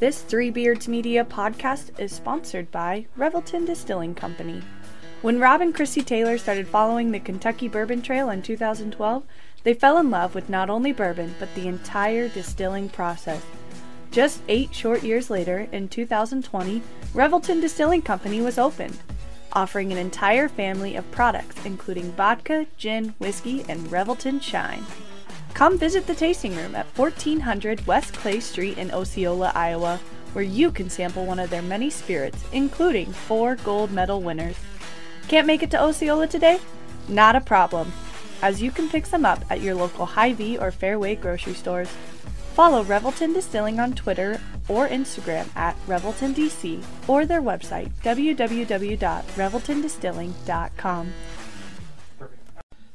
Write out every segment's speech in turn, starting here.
This Three Beards Media podcast is sponsored by Revelton Distilling Company. When Rob and Chrissy Taylor started following the Kentucky Bourbon Trail in 2012, they fell in love with not only bourbon, but the entire distilling process. Just eight short years later, in 2020, Revelton Distilling Company was opened, offering an entire family of products including vodka, gin, whiskey, and Revelton Shine. Come visit the tasting room at 1400 West Clay Street in Osceola, Iowa, where you can sample one of their many spirits, including four gold medal winners. Can't make it to Osceola today? Not a problem, as you can pick some up at your local Hy-Vee or Fairway grocery stores. Follow Revelton Distilling on Twitter or Instagram at ReveltonDC or their website www.reveltondistilling.com.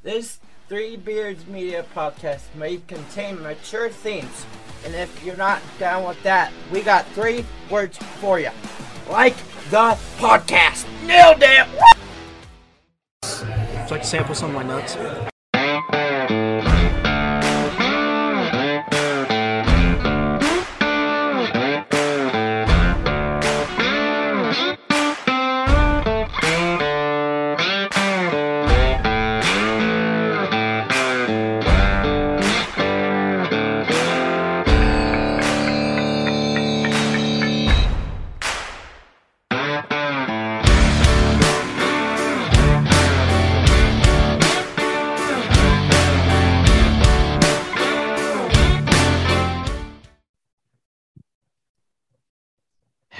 This Three Beards Media podcast may contain mature themes, and if you're not down with that, we got three words for you. Like the podcast. Nailed it! You like sample some of my nuts?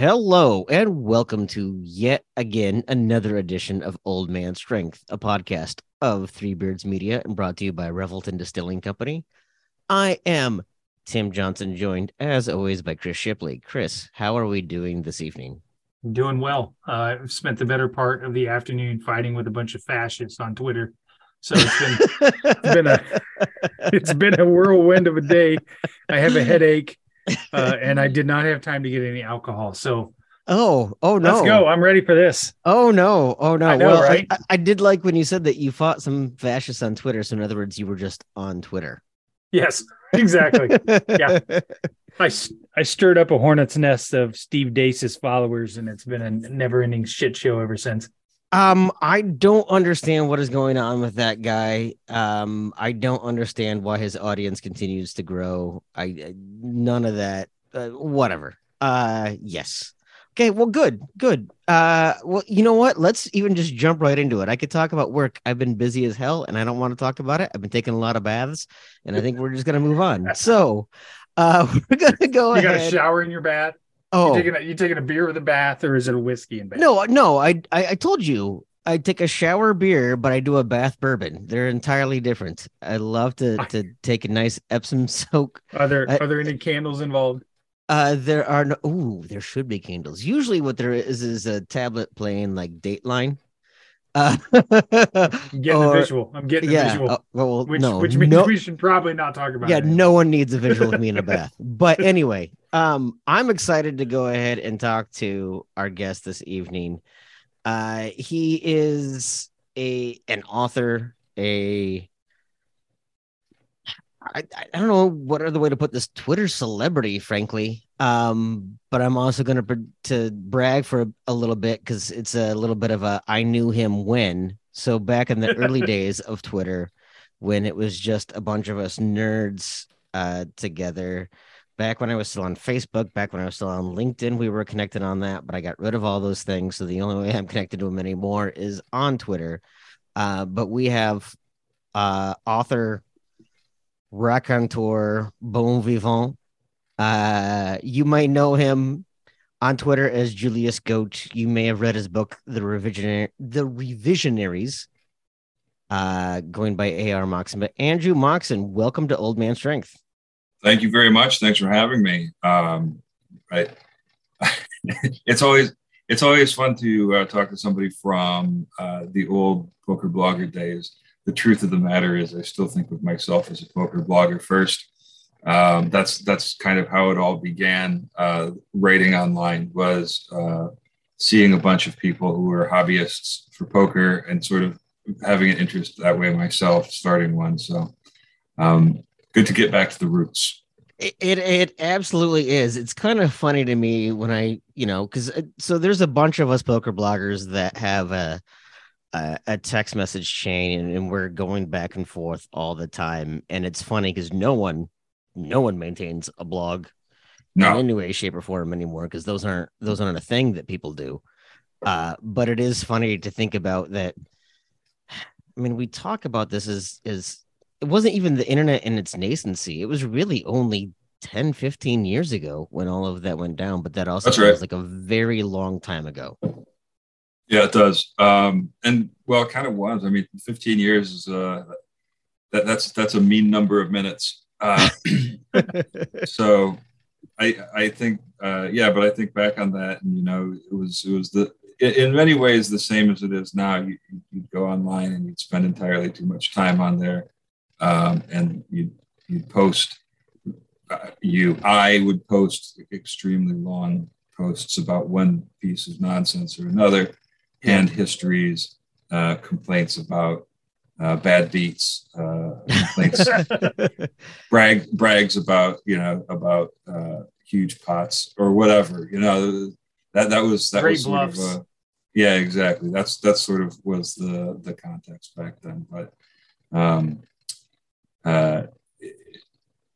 Hello, and welcome to yet again another edition of Old Man Strength, a podcast of Three Beards Media and brought to you by Revelton Distilling Company. I am Tim Johnson, joined as always by Chris Shipley. Chris, how are we doing this evening? Doing well. Uh, I've spent the better part of the afternoon fighting with a bunch of fascists on Twitter. So it's been it's been a it's been a whirlwind of a day. I have a headache uh, and I did not have time to get any alcohol. So, oh, oh no, let's go! I'm ready for this. Oh no, oh no. I know, well, right? I, I did like when you said that you fought some fascists on Twitter. So, in other words, you were just on Twitter. Yes, exactly. yeah, I I stirred up a hornet's nest of Steve Deace's followers, and it's been a never-ending shit show ever since. Um, I don't understand what is going on with that guy. Um, I don't understand why his audience continues to grow. I, I none of that. Uh, whatever. Uh, yes. Okay. Well, good. Good. Uh, well, you know what? Let's even just jump right into it. I could talk about work. I've been busy as hell, and I don't want to talk about it. I've been taking a lot of baths, and I think we're just gonna move on. So, uh, we're gonna go You ahead. got a shower in your bath. Oh, You taking a, you taking a beer with a bath, or is it a whiskey and bath? No, no, I, I I told you I take a shower beer, but I do a bath bourbon. They're entirely different. I love to to take a nice Epsom soak. Are there I- are there any candles involved? Uh, there are no. Ooh, there should be candles. Usually, what there is is a tablet playing like Dateline. Uh, I'm getting or- a visual. I'm getting a visual. uh, well, which no, which means no, we should probably not talk about yeah, it. no one needs a visual of me in a bath. But anyway, um, I'm excited to go ahead and talk to our guest this evening. Uh, he is a an author, a I, I don't know what other way to put this Twitter celebrity, frankly. Um, but I'm also going to to brag for a, a little bit because it's a little bit of a I knew him when. So back in the early days of Twitter, when it was just a bunch of us nerds uh, together. Back when I was still on Facebook, back when I was still on LinkedIn, we were connected on that, but I got rid of all those things. So the only way I'm connected to him anymore is on Twitter. Uh, but we have uh, author, raconteur, bon vivant. Uh, you might know him on Twitter as Julius Goat. You may have read his book, The Revisionary, The Revisionaries, uh, going by A.R. Moxon. But Andrew Moxon, welcome to Old Man Strength. Thank you very much. Thanks for having me. Um, I, it's always it's always fun to uh, talk to somebody from uh, the old poker blogger days. The truth of the matter is, I still think of myself as a poker blogger first. Um, that's that's kind of how it all began. Uh, writing online was uh, seeing a bunch of people who were hobbyists for poker and sort of having an interest that way myself, starting one. So um, good to get back to the roots. It, it it absolutely is. It's kind of funny to me when I, you know, because so there's a bunch of us poker bloggers that have a a, a text message chain, and, and we're going back and forth all the time. And it's funny because no one, no one maintains a blog No. in any way, shape, or form anymore because those aren't those aren't a thing that people do. Uh, but it is funny to think about that. I mean, we talk about this as as it wasn't even the internet in its nascency. It was really only 10, 15 years ago when all of that went down. But that also That's feels right. like a very long time ago. Yeah, it does. Um, and well, it kind of was. I mean, 15 years is uh, that that's that's a mean number of minutes. Uh, so I I think uh, yeah, but I think back on that, and you know, it was it was the in, in many ways the same as it is now. You you'd go online and you'd spend entirely too much time on there, um, and you'd you'd post. Uh, you I would post extremely long posts about one piece of nonsense or another, hand histories, uh, complaints about uh, bad beats, uh, complaints brag brags about you know about uh, huge pots or whatever you know that that was that Great was sort of a, yeah exactly that's that sort of was the the context back then but um uh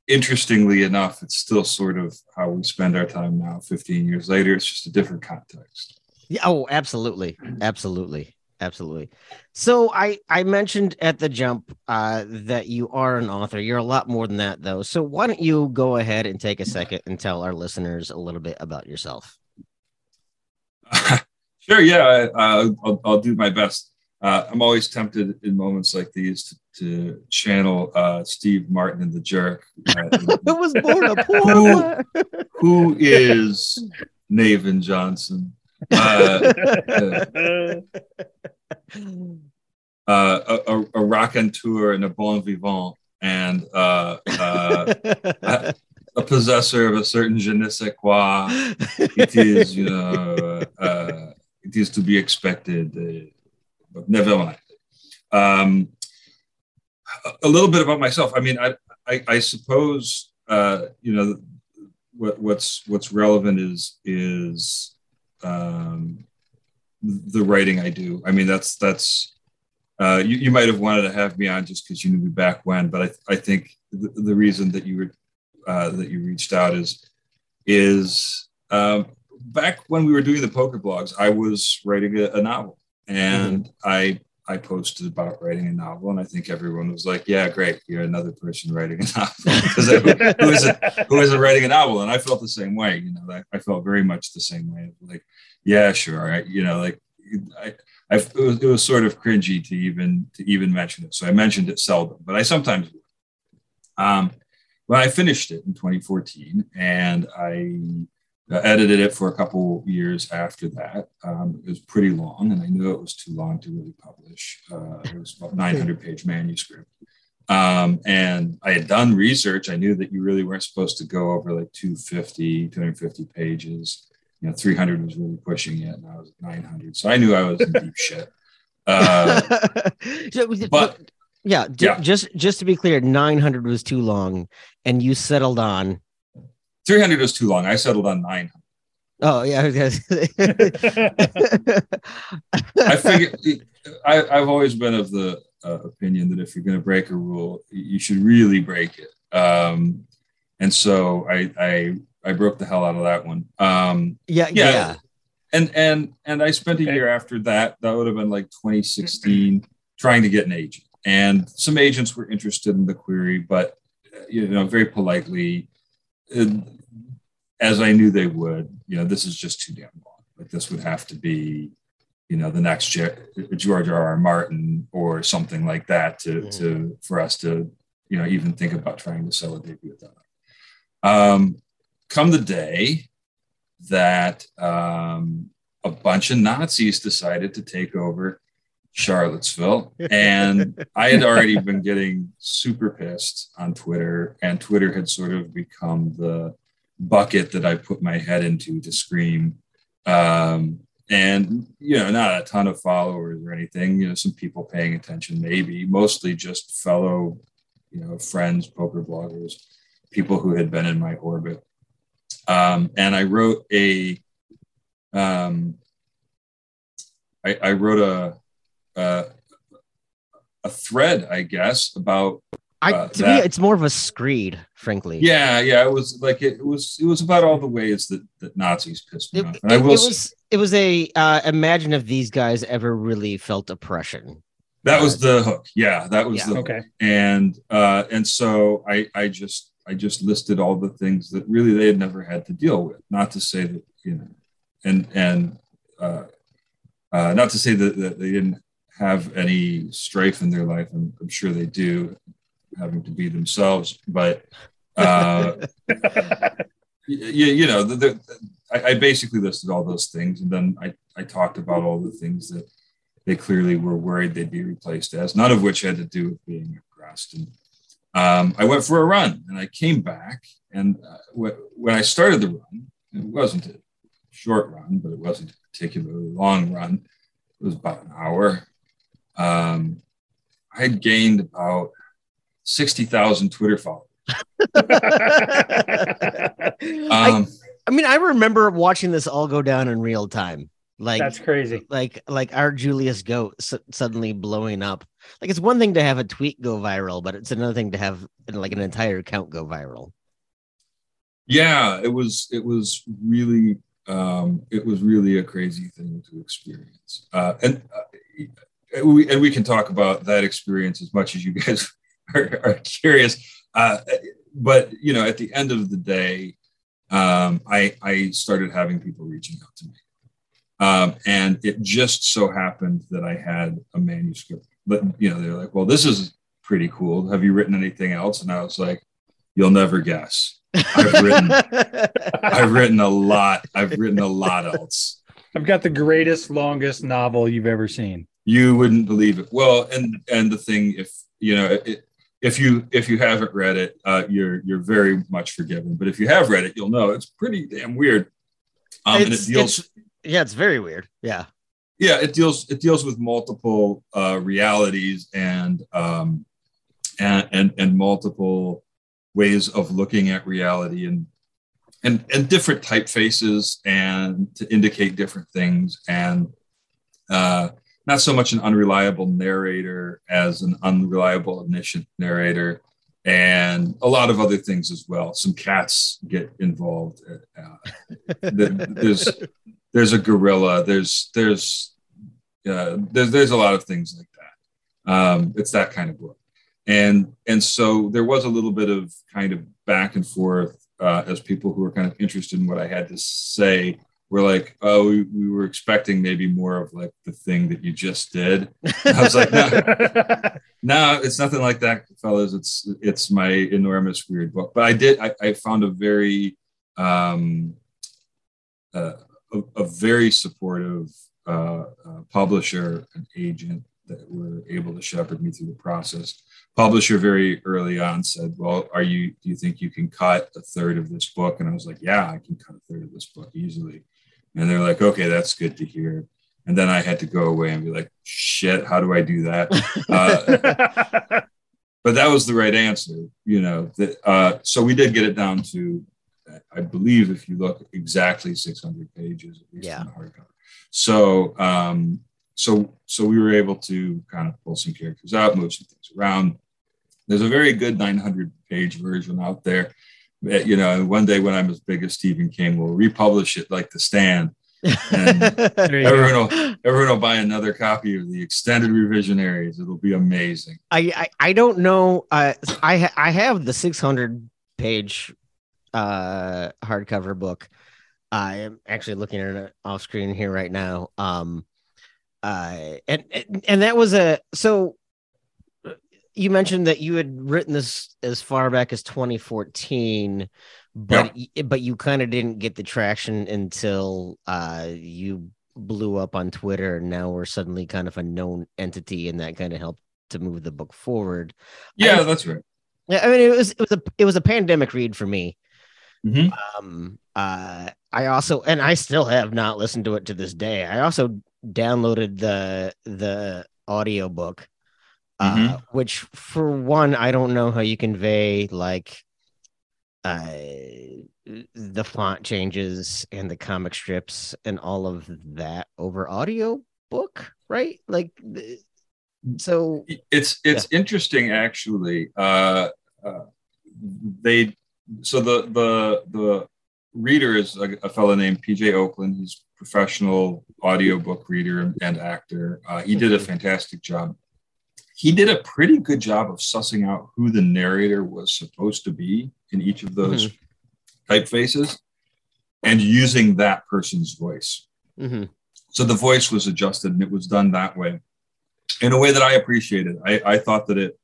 interestingly enough it's still sort of how we spend our time now 15 years later it's just a different context Yeah, oh, absolutely. Absolutely. Absolutely. So I I mentioned at the jump uh that you are an author. You're a lot more than that though. So why don't you go ahead and take a second and tell our listeners a little bit about yourself? sure yeah I, uh, I'll, I'll do my best uh, i'm always tempted in moments like these to, to channel uh, steve martin and the jerk uh, I was born a poor Who- who is Navin Johnson? Uh, uh, a, a, a raconteur and a bon vivant, and uh, uh, a possessor of a certain je ne sais quoi. It is, you know, uh, it is to be expected, uh, never mind. Um, a- little bit about myself. I mean, I, I, I suppose, uh, you know, what, what's what's relevant is is um, the writing I do. I mean, that's that's uh, you, you might have wanted to have me on just because you knew me back when, but I, I think the, the reason that you were uh, that you reached out is is um, back when we were doing the poker blogs, I was writing a, a novel, and I I posted about writing a novel, and I think everyone was like, "Yeah, great, you're another person writing a novel." Who, isn't who isn't writing a novel? And I felt the same way. You know, I, I felt very much the same way. Like, yeah, sure, I, you know, like I, I it was, it was sort of cringy to even to even mention it. So I mentioned it seldom, but I sometimes. Um, well, I finished it in 2014, and I uh, edited it for a couple years after that. Um, it was pretty long, and I knew it was too long to really publish. Uh, it was about 900 page manuscript. Um, and I had done research. I knew that you really weren't supposed to go over like 250, 250 pages. You know, 300 was really pushing it, and I was at 900. So I knew I was in deep shit. Uh, So, but- yeah, Yeah. just just to be clear, 900 was too long, and you settled on. 300 was too long. I settled on 900. Oh yeah, I was gonna I say- figure I, I've always been of the uh, opinion that if you're going to break a rule, you should really break it. Um, and so I, I I broke the hell out of that one. Um, yeah, Yeah. yeah, and and and I spent a year after that. That would have been like 2016, trying to get an agent. And some agents were interested in the query, but uh, you know, very politely, uh, as I knew they would. You know, this is just too damn long. Like this would have to be, you know, the next George R. R. Martin or something like that to to for us to you know even think about trying to sell a debut that. Um, come the day that um, a bunch of Nazis decided to take over Charlottesville. And I had already been getting super pissed on Twitter, and Twitter had sort of become the bucket that I put my head into to scream. Um, and, you know, not a ton of followers or anything, you know, some people paying attention, maybe, mostly just fellow, you know, friends, poker bloggers, people who had been in my orbit. Um, and I wrote a, um, I, I wrote a, a, a thread, I guess, about I uh, to that- me, it's more of a screed, frankly. yeah, yeah. It was like it, was it was about all the ways that, that Nazis pissed me It, off. And I it- will it s- was it was a uh, imagine if these guys ever really felt oppression. that was the hook. Yeah, that was Yeah. the hook. Okay. and uh, and so I I just I just listed all the things that really they had never had to deal with. Not to say that you know, and and uh, uh, not to say that, that they didn't have any strife in their life. I'm, I'm sure they do, having to be themselves. But uh, you, you know, the, the, I, I basically listed all those things, and then I I talked about all the things that they clearly were worried they'd be replaced as, none of which had to do with being oppressed. And um, I went for a run and I came back. And uh, wh- when I started the run, it wasn't a short run, but it wasn't a particularly long run. It was about an hour. Um, I had gained about 60,000 Twitter followers. I, Um, I mean, I remember watching this all go down in real time. Like That's crazy. like like our Julius Goat s- suddenly blowing up. Like it's one thing to have a tweet go viral, but it's another thing to have like an entire account go viral. yeah it was it was really um it was really a crazy thing to experience uh and uh, we and we can talk about that experience as much as you guys are, are curious uh but you know at the end of the day um i i started having people reaching out to me um and it just so happened that i had a manuscript but you know they're like well this is pretty cool have you written anything else and i was like you'll never guess I've written I've written a lot. I've written a lot else. I've got the greatest, longest novel you've ever seen. You wouldn't believe it. Well, and and the thing, if you know, it, if you if you haven't read it, uh, you're you're very much forgiven. But if you have read it, you'll know it's pretty damn weird. Um, and it deals, it's- yeah, it's very weird. Yeah. yeah, it deals it deals with multiple uh, realities and um, and and and multiple ways of looking at reality and and and different typefaces and to indicate different things and uh, not so much an unreliable narrator as an unreliable omniscient narrator and a lot of other things as well. Some cats get involved uh, th- there's there's a gorilla there's there's uh, there's there's a lot of things like that. Um, it's that kind of book. And and so there was a little bit of kind of back and forth uh, as people who were kind of interested in what I had to say were like, oh, we, we were expecting maybe more of like the thing that you just did. I was like, no, no, it's nothing like that, fellas. It's it's my enormous weird book. But I did I, I found a very um, uh, a, a very supportive uh, uh, publisher and agent that were able to shepherd me through the process. Publisher very early on said, "Well, are you? Do you think you can cut a third of this book?" And I was like, "Yeah, I can cut a third of this book easily." And they're like, "Okay, that's good to hear." And then I had to go away and be like, "Shit, how do I do that?" Uh, but that was the right answer, you know. That uh, so we did get it down to, I believe, if you look exactly 600 pages, at least Yeah. in the hardcover. So, um, so, so we were able to kind of pull some characters out, move some things around. There's a very good 900 page version out there. That, You know, one day when I'm as big as Stephen King, we'll republish it like The Stand. And go. everyone will, everyone will buy another copy of the extended revisionaries. It'll be amazing. I, I I don't know. Uh, I I have the 600 page uh hardcover book. I am actually looking at it off screen here right now. Um, uh, and and- and that was a so. You mentioned that you had written this as far back as 2014, but y but you kind of didn't get the traction until uh you blew up on Twitter, and now we're suddenly kind of a known entity, and that kind of helped to move the book forward. Yeah, that's right. Yeah, I mean it was it was a it was a pandemic read for me. Mhm. Um uh I also and I still have not listened to it to this day. I also downloaded the the audiobook uh Mhm. which for one I don't know how you convey like uh, the font changes and the comic strips and all of that over audio book, right? Like, so it's it's yeah. interesting actually. Uh, uh, they so the the the reader is a, a fellow named PJ Ochlan. He's professional audiobook reader and actor. Uh, he did a fantastic job. He did a pretty good job of sussing out who the narrator was supposed to be in each of those mm-hmm. typefaces and using that person's voice. Mm-hmm. So the voice was adjusted and it was done that way in a way that I appreciated. I, I thought that it,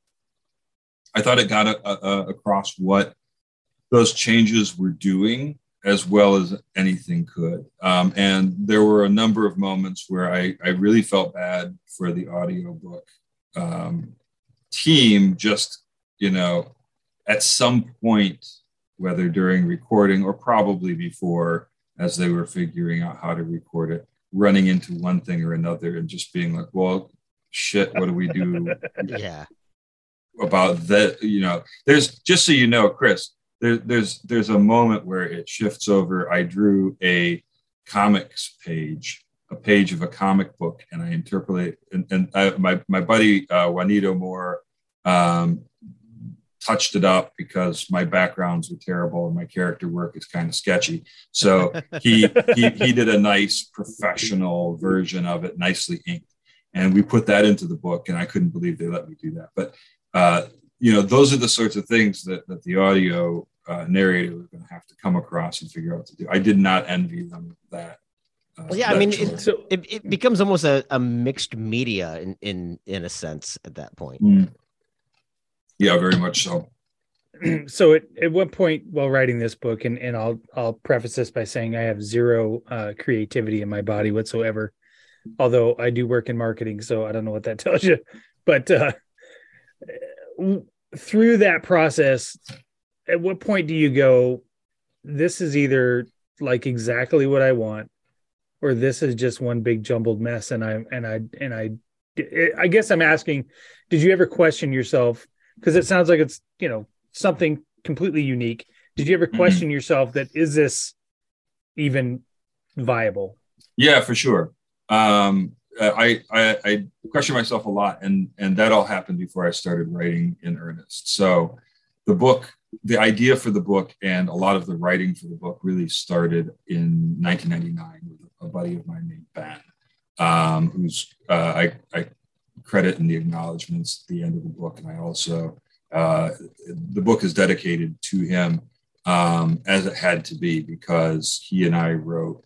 I thought it got a, a, across what those changes were doing as well as anything could. Um, and there were a number of moments where I, I really felt bad for the audiobook um, team, just, you know, at some point, whether during recording or probably before, as they were figuring out how to record it, running into one thing or another and just being like, well, shit, what do we do? yeah. About that, you know, there's just so you know, Chris, there, there's there's a moment where it shifts over. I drew a comics page, a page of a comic book, and I interpolate. And, and I, my my buddy uh, Juanito Moore um, touched it up because my backgrounds were terrible and my character work is kind of sketchy. So he he he did a nice professional version of it, nicely inked and we put that into the book and i couldn't believe they let me do that but uh, you know those are the sorts of things that, that the audio uh, narrator was going to have to come across and figure out to do i did not envy them that well, yeah, I mean, it, so it, it becomes almost a, a mixed media in, in in a sense at that point. Mm. Yeah, very much so. so at, at what point while writing this book, and, and I'll I'll preface this by saying I have zero uh, creativity in my body whatsoever although I do work in marketing, so I don't know what that tells you. But uh, through that process, at what point do you go, this is either like exactly what I want, or this is just one big jumbled mess? And I and I and I, I guess I'm asking, did you ever question yourself? Because it sounds like it's you know something completely unique. Did you ever mm-hmm. question mm-hmm. yourself that is this even viable? Yeah, for sure um, I, I, I question myself a lot, and and that all happened before I started writing in earnest. So, the book, the idea for the book, and a lot of the writing for the book really started in 1999 with a buddy of mine named Ben, um, who's uh, I, I credit in the acknowledgments at the end of the book, and I also uh, the book is dedicated to him um, as it had to be because he and I wrote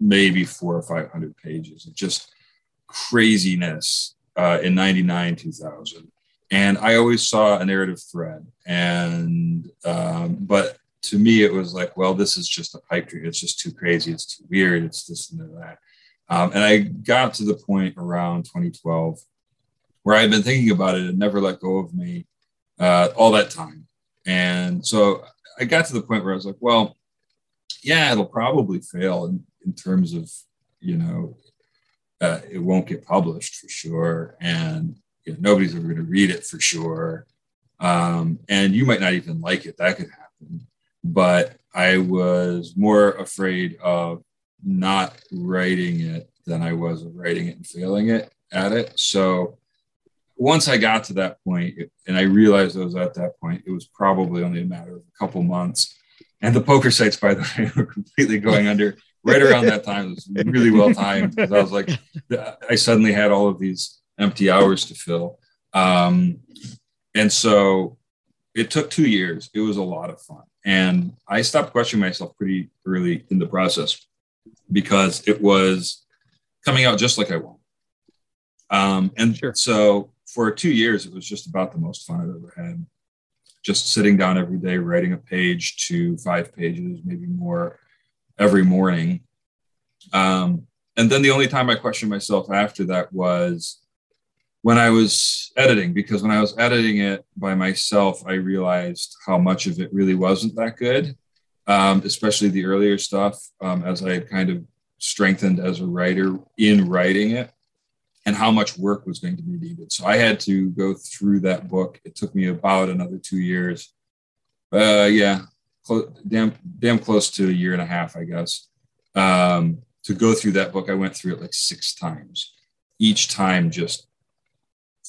maybe four or 500 pages of just craziness uh, in 99, 2000. And I always saw a narrative thread. And, um, but to me, it was like, well, this is just a pipe dream. It's just too crazy. It's too weird. It's this and that. Um, and I got to the point around 2012 where I had been thinking about it and never let go of me uh, all that time. And so I got to the point where I was like, well, yeah, it'll probably fail. And in terms of you know uh, it won't get published for sure and you know, nobody's ever going to read it for sure um, and you might not even like it that could happen but i was more afraid of not writing it than i was of writing it and failing it at it so once i got to that point and i realized i was at that point it was probably only a matter of a couple months and the poker sites by the way were completely going under right around that time. It was really well timed because I was like, I suddenly had all of these empty hours to fill. Um, and so it took two years. It was a lot of fun. And I stopped questioning myself pretty early in the process because it was coming out just like I wanted. Um, and sure. so for two years, it was just about the most fun I've ever had. Just sitting down every day, writing a page to five pages, maybe more, every morning. Um, and then the only time I questioned myself after that was when I was editing, because when I was editing it by myself, I realized how much of it really wasn't that good, um, especially the earlier stuff, um, as I had kind of strengthened as a writer in writing it and how much work was going to be needed. So I had to go through that book. It took me about another two years. Uh, yeah, damn, damn close to a year and a half, I guess. Um, to go through that book, I went through it like six times. Each time, just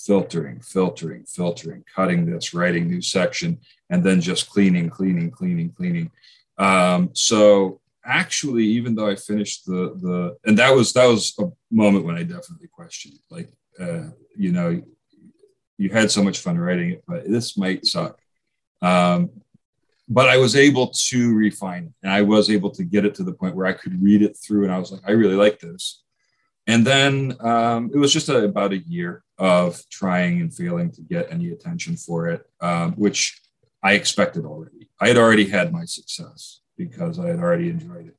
filtering, filtering, filtering, cutting this, writing new section, and then just cleaning, cleaning, cleaning, cleaning. Um, so actually, even though I finished the the, and that was that was a moment when I definitely questioned, like, uh, you know, you had so much fun writing it, but this might suck. Um, but I was able to refine it, and I was able to get it to the point where I could read it through, and I was like, I really like this. And then um, it was just a, about a year of trying and failing to get any attention for it, um, which I expected already. I had already had my success because I had already enjoyed it,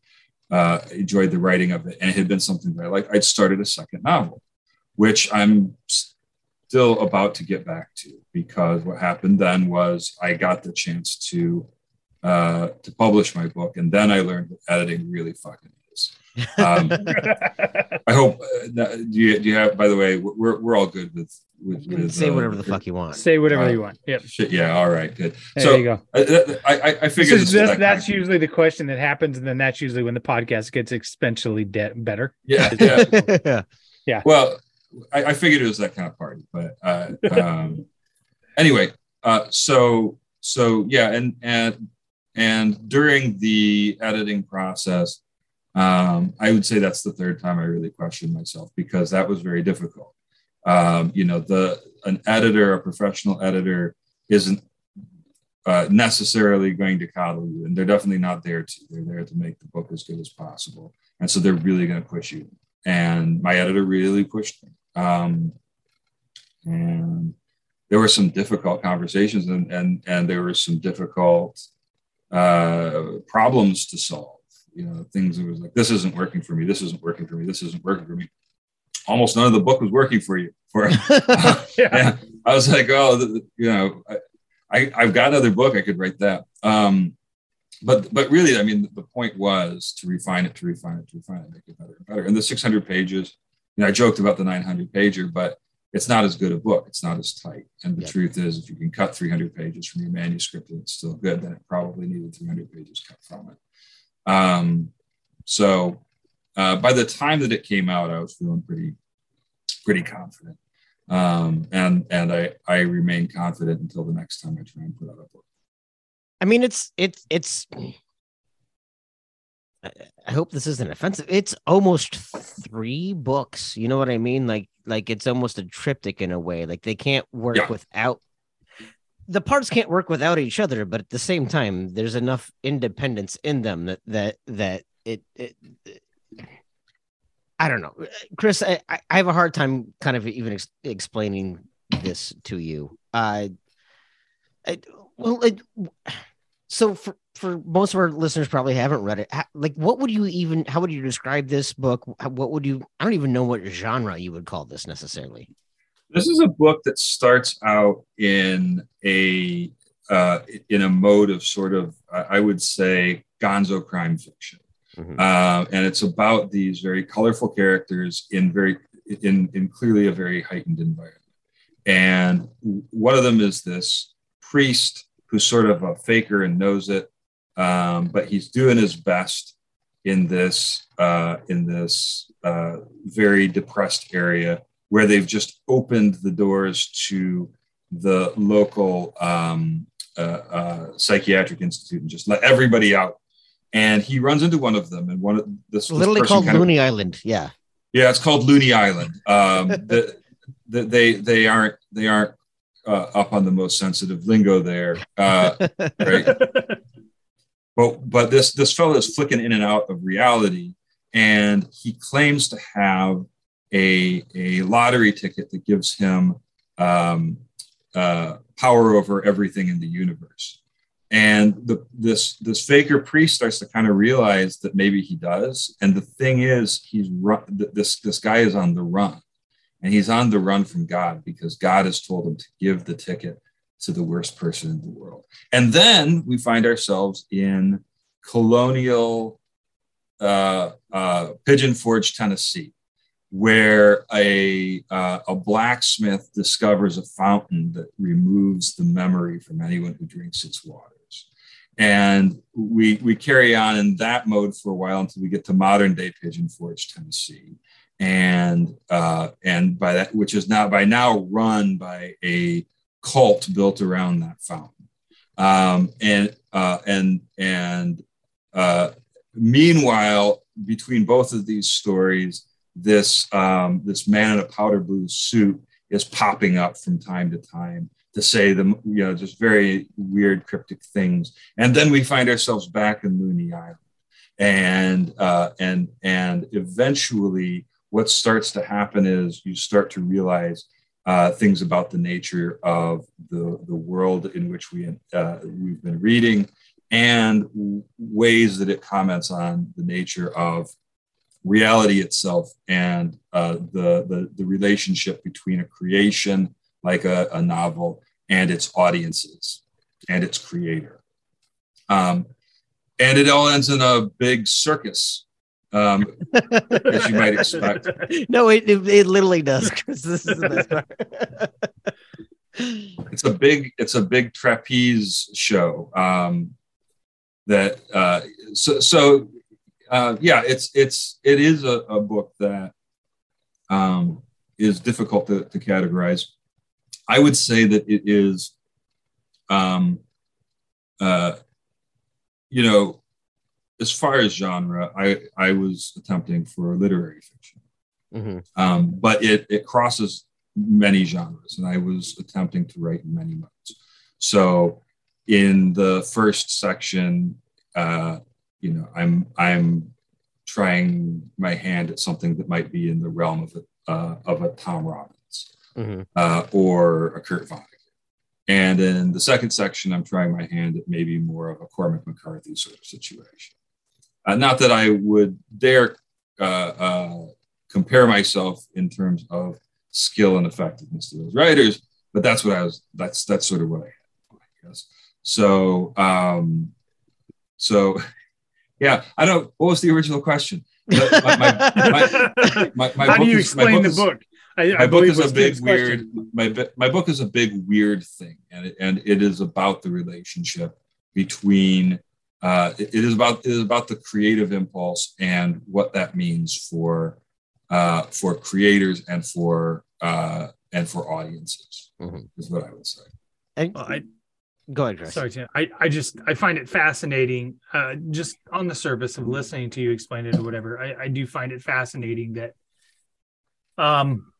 uh, enjoyed the writing of it, and it had been something that I liked. I'd started a second novel, which I'm still about to get back to because what happened then was I got the chance to uh, to publish my book, and then I learned what editing really fucking. Um, I hope. Uh, do you do you have? By the way, we're we're all good with with, with Say uh, whatever the fuck you want. Say whatever Uh, you want. Yep. Shit, yeah. All right. Good. There so you go. I, I, I figured is this just, that that's kind usually the question that happens, and then that's usually when the podcast gets exponentially de- better. yeah, yeah. Yeah. Well, I, I figured it was that kind of party, but uh, um, anyway, uh, so so yeah, and and and during the editing process, um, I would say that's the third time I really questioned myself because that was very difficult. Um, you know, the an editor, a professional editor, isn't uh, necessarily going to coddle you, and they're definitely not there to. They're there to make the book as good as possible, and so they're really going to push you. And my editor really pushed me. Um, and there were some difficult conversations, and and and there were some difficult uh, problems to solve. You know, things that was like, this isn't working for me. This isn't working for me. This isn't working for me. Almost none of the book was working for you. For yeah. I was like, oh, the, the- you know, I, I I've got another book. I could write that. Um, but but really, I mean, the point was to refine it, to refine it, to refine it, make it better and better. And the 600 pages, you know, I joked about the 900 pager, but it's not as good a book. It's not as tight. And the Yep. truth is, if you can cut 300 pages from your manuscript and it's still good, then it probably needed 300 pages cut from it. Um, so uh, by the time that it came out, I was feeling pretty pretty confident. Um, and and I I remain confident until the next time I try and put out a book. I mean, it's it's it's. I- hope this isn't offensive. It's almost three books. You know what I mean? Like like it's almost a triptych in a way. Like they can't work Yeah. without the parts can't work without each other, but at the same time, there's enough independence in them that that that it, it, it- I don't know, Chris. I, I have a hard time kind of even ex- explaining this to you. Uh, I, well, it, so for for most of our listeners probably haven't read it. How, like, what would you even? How would you describe this book? What would you? I don't even know what genre you would call this necessarily. This is a book that starts out in a uh, in a mode of sort of I would say gonzo crime fiction. Mhm. uh, and it's about these very colorful characters in very in in clearly a very heightened environment. And one of them is this priest who's sort of a faker and knows it, um, but he's doing his best in this uh, in this uh, very depressed area where they've just opened the doors to the local um, uh, uh, psychiatric institute and just let everybody out and he runs into one of them and one of this, this Literally called kind of- Looney Island. Yeah. yeah it's called looney island um the, the, they they aren't they aren't uh, up on the most sensitive lingo there uh right but but this this fellow is flicking in and out of reality and he claims to have a a lottery ticket that gives him um uh power over everything in the universe. And the, this this faker priest starts to kind of realize that maybe he does. And the thing is he's run this this guy is on the run. And he's on the run from god because god has told him to give the ticket to the worst person in the world. And then we find ourselves in colonial uh, uh, pigeon forge tennessee where a, uh, a blacksmith discovers a fountain that removes the memory from anyone who drinks its waters. and we we carry on in that mode for a while until we get to modern day Pigeon Forge, Tennessee, and uh, and by that which is now by now run by a cult built around that fountain, um, and uh, and and uh, meanwhile between both of these stories, this um, this man in a powder blue suit is popping up from time to time to say the you know just very weird cryptic things. And then we find ourselves back in looney island. And uh, and and eventually what starts to happen is you start to realize uh, things about the nature of the, the world in which we, uh, we've been reading and ways that it comments on the nature of reality itself and uh, the, the, the relationship between a creation like a, a novel and its audiences and its creator. Um, and it all ends in a big circus, um, as you might expect. No, it, it, it literally does. Chris. This is the best part. It's a big it's a big trapeze show. Um, that uh, so so uh, yeah, it's it's it is a, a book that um, is difficult to, to categorize. I would say that it is, um, uh, you know, as far as genre, I I was attempting for literary fiction, Mhm. um, but it it crosses many genres, and I was attempting to write in many modes. So, in the first section, uh, you know, I'm I'm trying my hand at something that might be in the realm of a uh, of a Tom Robbins Mhm. uh, or a Kurt Vonnegut. And in the second section, I'm trying my hand at maybe more of a Cormac McCarthy sort of situation. Uh, not that I would dare uh, uh, compare myself in terms of skill and effectiveness to those writers, but that's what I was. That's that's sort of what I had, I guess. So, um, so yeah, I don't. What was the original question? My- my- my- my- my How do book you is- my explain book the is- book? I, I my book is a big weird question. my my book is a big weird thing and it, and it is about the relationship between uh, it, it is about it is about the creative impulse and what that means for uh, for creators and for uh, and for audiences Mhm. is what I would say. And Well, I, go ahead, Chris. Sorry, Tim. I, I just I find it fascinating. Uh, just on the surface of listening to you explain it or whatever, I, I do find it fascinating that, um,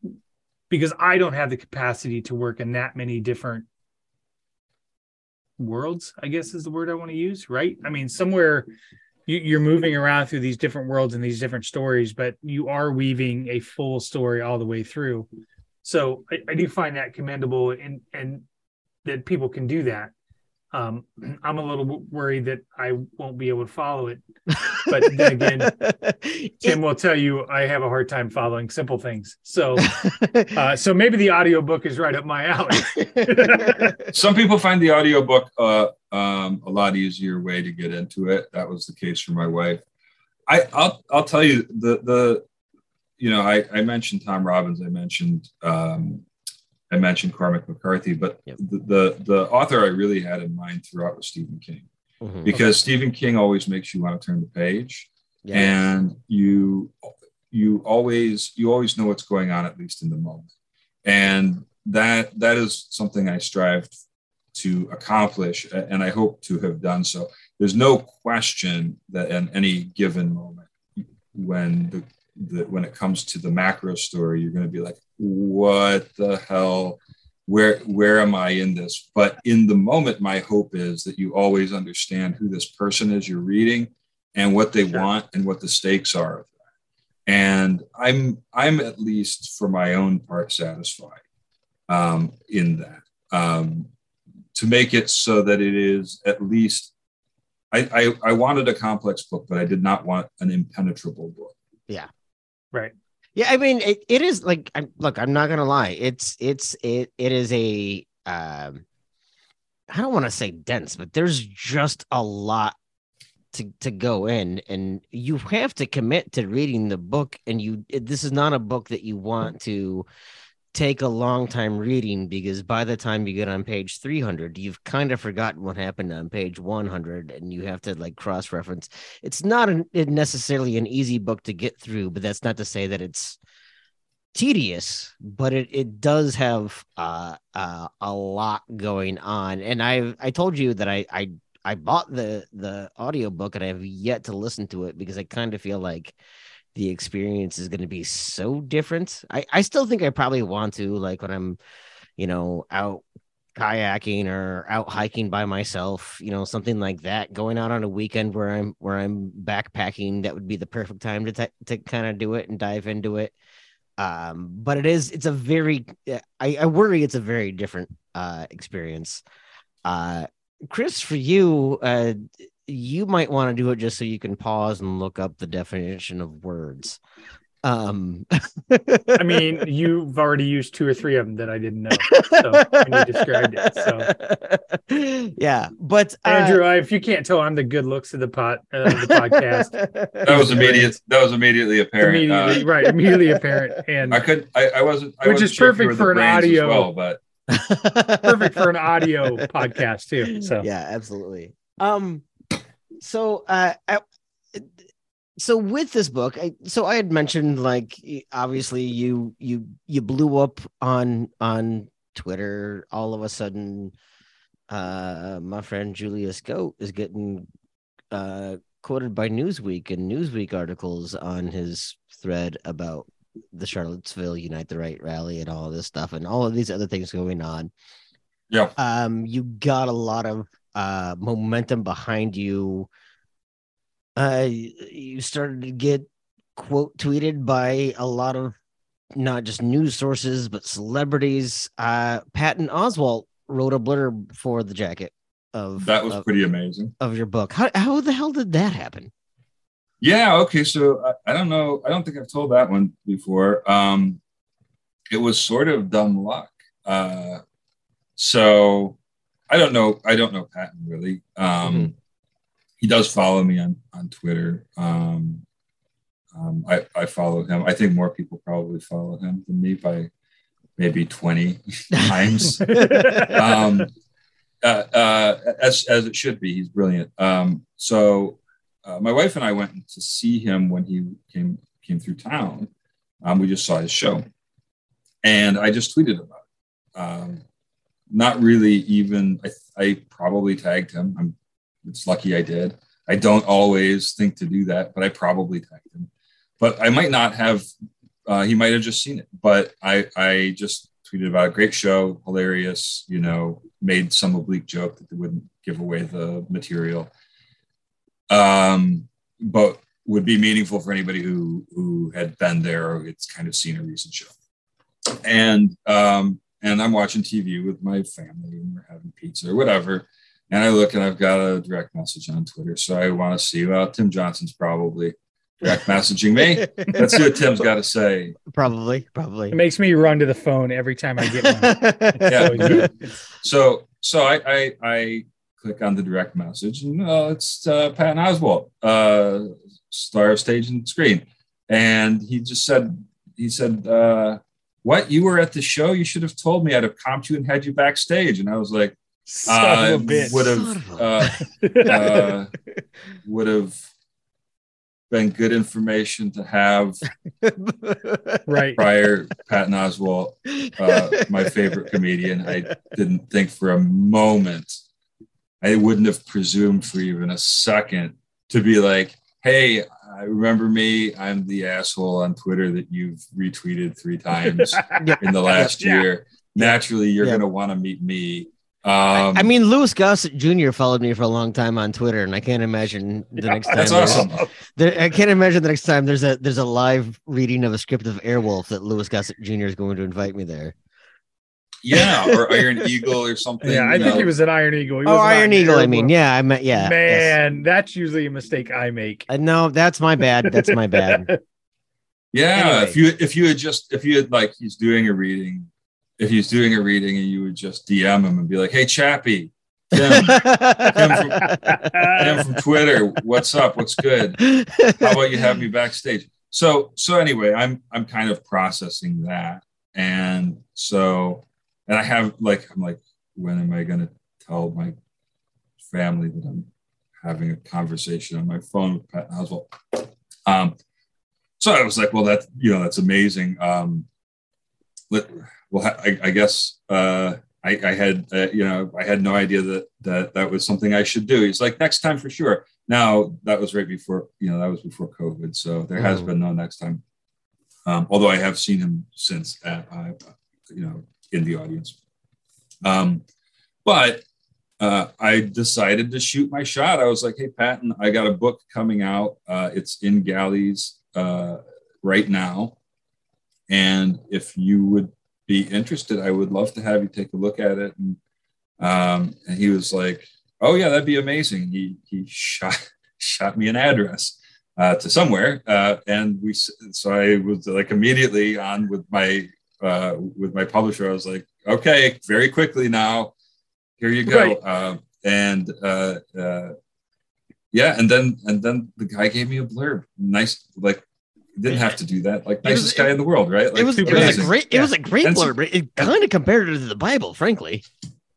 because I don't have the capacity to work in that many different worlds. I guess is the word I want to use. Right? I mean, somewhere you, you're moving around through these different worlds and these different stories, but you are weaving a full story all the way through. So I, I do find that commendable and and that people can do that. Um, I'm a little worried that I won't be able to follow it. But then again, Tim will tell you I have a hard time following simple things. So, uh, so maybe the audiobook is right up my alley. Some people find the audiobook uh, um, a lot easier way to get into it. That was the case for my wife. I, I'll I'll tell you the the you know I, I mentioned Tom Robbins. I mentioned um, I mentioned Cormac McCarthy, but Yep. the, the the author I really had in mind throughout was Stephen King Mhm. because Stephen King always makes you want to turn the page Yeah. and you you always you always know what's going on at least in the moment and that that is something i strive to accomplish and i hope to have done so there's no question that in any given moment when the, the when it comes to the macro story you're going to be like what the hell where where am i in this but in the moment my hope is that you always understand who this person is you're reading and what they Sure. want and what the stakes are of that and i'm i'm at least for my own part satisfied um, in that um, to make it so that it is at least I, I i wanted a complex book but i did not want an impenetrable book Yeah. right. Yeah, I mean, it, it is like I'm look, I'm not gonna lie. It's it's it it is a um I don't want to say dense, but there's just a lot to to go in and you have to commit to reading the book and you this is not a book that you want to take a long time reading because by the time you get on page 300 you've kind of forgotten what happened on page 100 and you have to like cross reference it's not an, necessarily an easy book to get through but that's not to say that it's tedious but it, it does have uh, uh, a lot going on. And i i told you that i i i bought the the audiobook and i have yet to listen to it because i kind of feel like the experience is going to be so different. I, I still think I probably want to, like when I'm, you know, out kayaking or out hiking by myself, you know, something like that. Going out on a weekend where I'm where I'm backpacking, that would be the perfect time to t- to kind of do it and dive into it. Um, but it is it's a very I, I worry it's a very different uh experience. Uh Chris, for you, uh, you might want to do it just so you can pause and look up the definition of words. Um, I mean, you've already used two or three of them that I didn't know. So when you described it, so yeah. But uh, Andrew, I, if you can't tell, I'm the good looks of the pot uh, the podcast. That was immediate. That was immediately apparent. Immediately, uh, right? Immediately apparent. And I could. I, I wasn't. I which wasn't is perfect for an audio. Well, but perfect for an audio podcast too. So yeah, absolutely. Um so uh I, so with this book I, so i had mentioned like obviously you you you blew up on on twitter. All of a sudden uh my friend julius goat is getting uh quoted by newsweek and newsweek articles on his thread about the charlottesville unite the right rally and all this stuff and all of these other things going on. Yeah. Um you got a lot of uh, momentum behind you. Uh, you started to get quote tweeted by a lot of not just news sources but celebrities. Uh, Patton Oswalt wrote a blurb for the jacket of that was of, pretty amazing of your book. How how the hell did that happen? Yeah. Okay. So I, I don't know. I don't think I've told that one before. Um, it was sort of dumb luck. Uh, so I don't know. I don't know Patton really. Um, mm-hmm. He does follow me on on Twitter. Um, um, I, I follow him. I think more people probably follow him than me by maybe 20 times. um, uh, uh, as, as it should be. He's brilliant. Um, so uh, my wife and I went to see him when he came, came through town. Um, we just saw his show and I just tweeted about it. Um, not really even I, I probably tagged him. I'm it's lucky i did. I don't always think to do that but i probably tagged him. But i might not have uh, he might have just seen it but i i just tweeted about a great show hilarious you know made some oblique joke that they wouldn't give away the material. Um but would be meaningful for anybody who who had been there or it's kind of seen a recent show. And um and I'm watching TV with my family and we're having pizza or whatever. And I look and I've got a direct message on Twitter. So I want to see, well, Tim Johnson's probably direct messaging me. Let's see what Tim's got to say. Probably, probably. It makes me run to the phone every time I get one. yeah. So, so I, I, I click on the direct message and uh, it's uh, Patton Oswalt, uh, star of stage and screen. And he just said, he said, uh, what? You were at the show? You should have told me. I'd have comped you and had you backstage. And i was like uh, would have uh, uh, would have been good information to have right. prior. Patton oswalt uh, my favorite comedian. I didn't think for a moment i wouldn't have presumed for even a second to be like hey I remember me. I'm the asshole on Twitter that you've retweeted three times in the last yeah. year. Naturally, you're yeah. going to want to meet me. Um, I mean, Louis Gossett Jr. followed me for a long time on Twitter, and I can't imagine the yeah, next time. That's awesome. There, I can't imagine the next time there's a there's a live reading of a script of Airwolf that Louis Gossett Jr. is going to invite me there. Yeah, or Iron Eagle or something. Yeah, I think he was an Iron Eagle. oh, Iron Eagle. I mean, yeah, I meant yeah. Man, yes. that's usually a mistake I make. Uh, no, that's my bad. That's my bad. yeah, anyway. if you if you had just if you had like he's doing a reading, if he's doing a reading and you would just DM him and be like, "Hey, Chappie." Tim, Tim, from, Tim from Twitter, what's up? What's good? How about you have me backstage? So, so anyway, I'm I'm kind of processing that And so, and I have like, I'm like, when am I going to tell my family that I'm having a conversation on my phone with Pat Oswalt? Um, so I was like, well, that, you know, that's amazing. Um, let, well, I, I guess, uh, I, I had, uh, you know, I had no idea that, that that was something I should do. He's like, next time for sure. Now that was right before, you know, that was before COVID. So there has mm. been no next time. Um, although I have seen him since, at, uh, you know, in the audience. Um, but uh, I decided to shoot my shot. I was like, hey, Patton, I got a book coming out. Uh, it's in galleys uh, right now. And if you would be interested, I would love to have you take a look at it. And, um, and he was like, oh, yeah, that'd be amazing. He, he shot, shot me an address. Uh, to somewhere, uh, and we. So I was like immediately on with my uh, with my publisher. I was like, okay, very quickly now, here you go. Right. Uh, and uh, uh, yeah, and then and then the guy gave me a blurb. Nice, like didn't have to do that. Like nicest guy in the world, right? Like, it was, it was a great, it yeah. was a great and blurb. It kind of compared it to the Bible, frankly.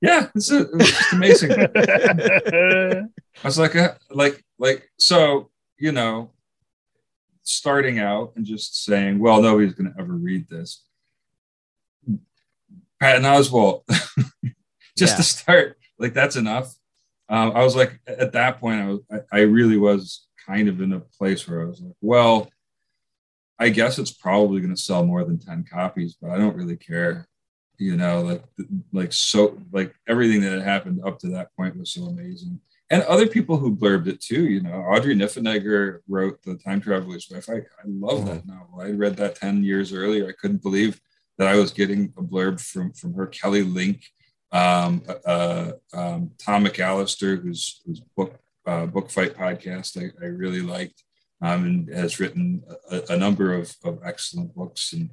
Yeah, it's a, it was just amazing. I was like, uh, like, like, so you know, starting out and just saying, well, nobody's going to ever read this. Patton Oswalt, just yeah. to start, like that's enough. Um, I was like, at that point, I was, I, I really was kind of in a place where I was like, well, I guess it's probably going to sell more than 10 copies, but I don't really care. You know, like, like, so, like everything that had happened up to that point was so amazing. And other people who blurbed it too, you know, Audrey Niffenegger wrote The Time Traveler's Wife. I, I love mm-hmm. that novel. I read that 10 years earlier. I couldn't believe that I was getting a blurb from, from her. Kelly Link, um, uh, um, Tom McAllister, whose, whose book, uh, Book Fight podcast I, I really liked um, and has written a, a number of, of, excellent books and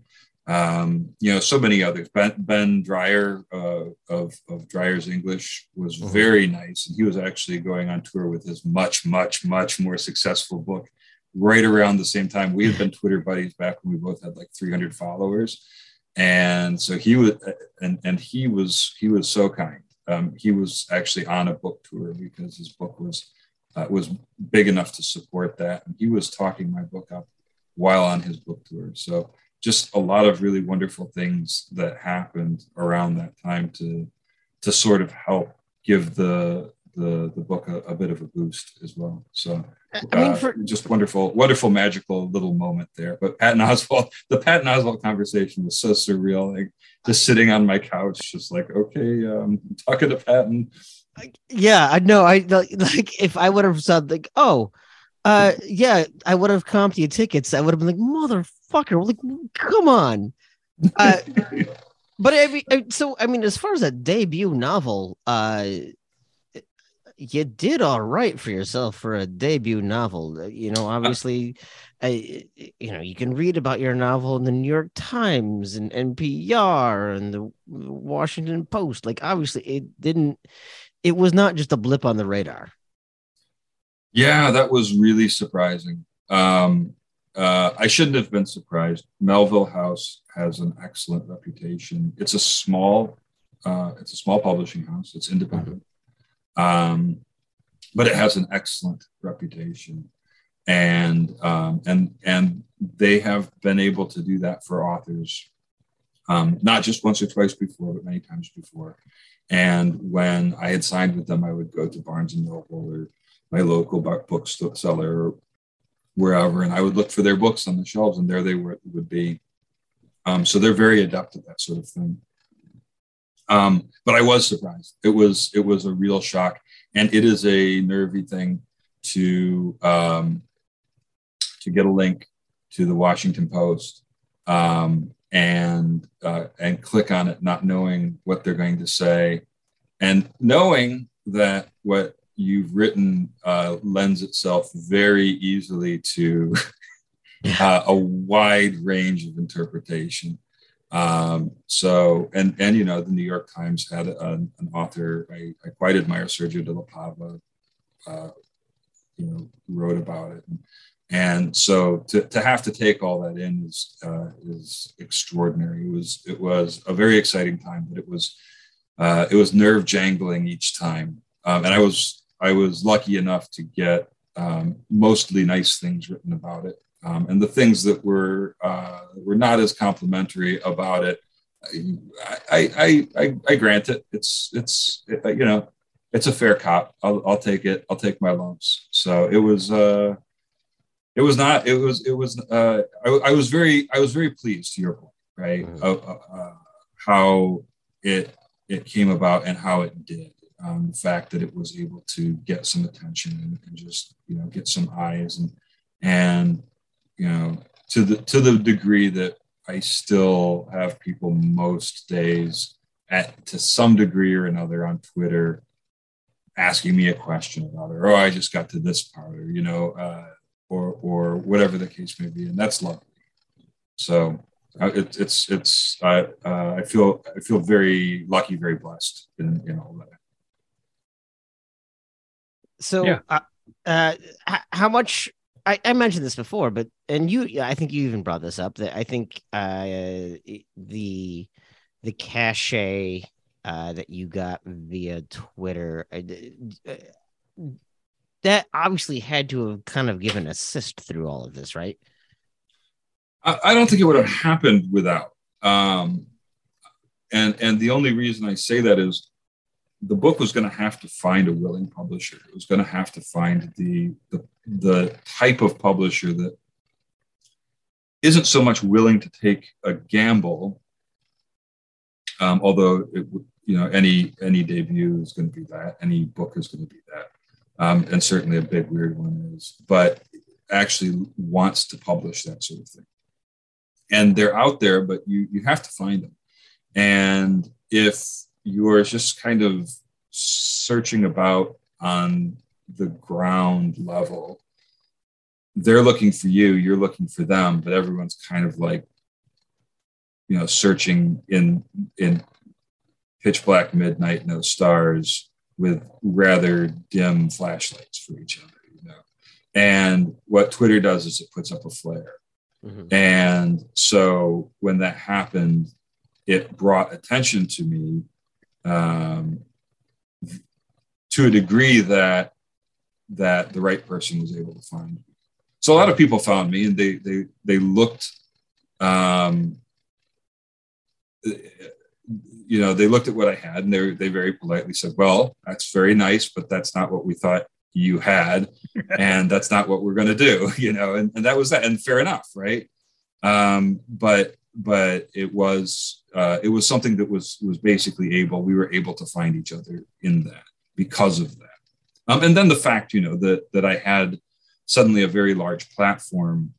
um, you know so many others. Ben, ben Dreyer uh, of, of Dreyer's English was mm-hmm. very nice, and he was actually going on tour with his much, much, much more successful book right around the same time. We had been Twitter buddies back when we both had like 300 followers, and so he was and and he was he was so kind. Um, he was actually on a book tour because his book was uh, was big enough to support that. And he was talking my book up while on his book tour. So just a lot of really wonderful things that happened around that time to to sort of help give the the the book a, a bit of a boost as well. So I mean, uh, for, just wonderful, wonderful, magical little moment there. But Patton Oswalt, the Patton Oswalt conversation was so surreal. Like just sitting on my couch, just like, okay, um, talking to Patton yeah, I know. I like if I would have said like, oh, uh, yeah, I would have comped you tickets. I would have been like, motherfucker, like, come on. Uh, but I mean, so I mean, as far as a debut novel, uh, you did all right for yourself for a debut novel. You know, obviously, I, you know, you can read about your novel in the New York Times and NPR and the Washington Post. Like, obviously, it didn't it was not just a blip on the radar. Yeah, that was really surprising. Um, uh, I shouldn't have been surprised. Melville House has an excellent reputation. It's a small, uh, it's a small publishing house. It's independent, um, but it has an excellent reputation, and um, and and they have been able to do that for authors, um, not just once or twice before, but many times before. And when I had signed with them, I would go to Barnes and Noble or my local book bookseller or wherever, and I would look for their books on the shelves, and there they were, would be. Um, so they're very adept at that sort of thing. Um, but I was surprised. It was it was a real shock, and it is a nervy thing to um, to get a link to the Washington Post um, and uh, and click on it, not knowing what they're going to say, and knowing that what you've written uh, lends itself very easily to uh, a wide range of interpretation. Um, so, and and you know, the New York Times had a, an author I, I, quite admire, Sergio de la Pava, uh, you know, wrote about it. And, and so to, to have to take all that in is uh, is extraordinary. It was it was a very exciting time, but it was uh, it was nerve jangling each time. Um, and I was I was lucky enough to get um, mostly nice things written about it, um, and the things that were uh, were not as complimentary about it. I, I, I, I grant it. It's it's you know it's a fair cop. I'll, I'll take it. I'll take my lumps. So it was uh, it was not it was it was uh, I, I was very I was very pleased to your point right mm-hmm. uh, uh, how it it came about and how it did um, the fact that it was able to get some attention and, and, just you know get some eyes and and you know to the to the degree that I still have people most days at to some degree or another on Twitter asking me a question about it or oh, I just got to this part or you know uh, or or whatever the case may be, and that's lovely. So uh, it, it's it's uh, uh, I feel I feel very lucky, very blessed in in all that. So, yeah. Uh, uh, how much? I, I mentioned this before, but and you, I think you even brought this up that I think uh, the the cachet uh, that you got via Twitter. Uh, that obviously had to have kind of given assist through all of this, right? I, I don't think it would have happened without. Um, and and the only reason I say that is the book was going to have to find a willing publisher. It was going to have to find the the, the type of publisher that isn't so much willing to take a gamble. Um, although it, you know any any debut is going to be that, any book is going to be that um, and certainly a big weird one is, but actually wants to publish that sort of thing. And they're out there, but you you have to find them. And if you're just kind of searching about on the ground level, they're looking for you, you're looking for them, but everyone's kind of like, you know, searching in in pitch black midnight, no stars, with rather dim flashlights for each other, you know. And what Twitter does is it puts up a flare. Mm-hmm. And so when that happened, it brought attention to me um, to a degree that that the right person was able to find. So a lot of people found me, and they they they looked um, you know, they looked at what I had and they they very politely said, "Well, that's very nice, but that's not what we thought you had, and that's not what we're going to do." You know, and, and that was that, and fair enough, right? Um, but but it was uh, it was something that was was basically able. We were able to find each other in that because of that, um, and then the fact, you know, that that I had suddenly a very large platform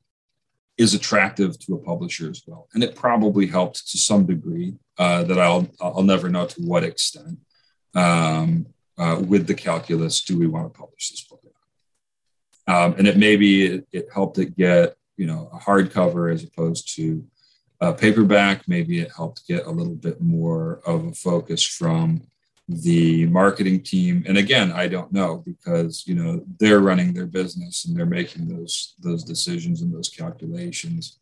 is attractive to a publisher as well. And it probably helped to some degree uh, that I'll, I'll never know to what extent um, uh, with the calculus, do we want to publish this book? Um, and it maybe it, it, helped it get, you know, a hardcover as opposed to a paperback. Maybe it helped get a little bit more of a focus from the marketing team. And again i don't know because you know they're running their business and they're making those those decisions and those calculations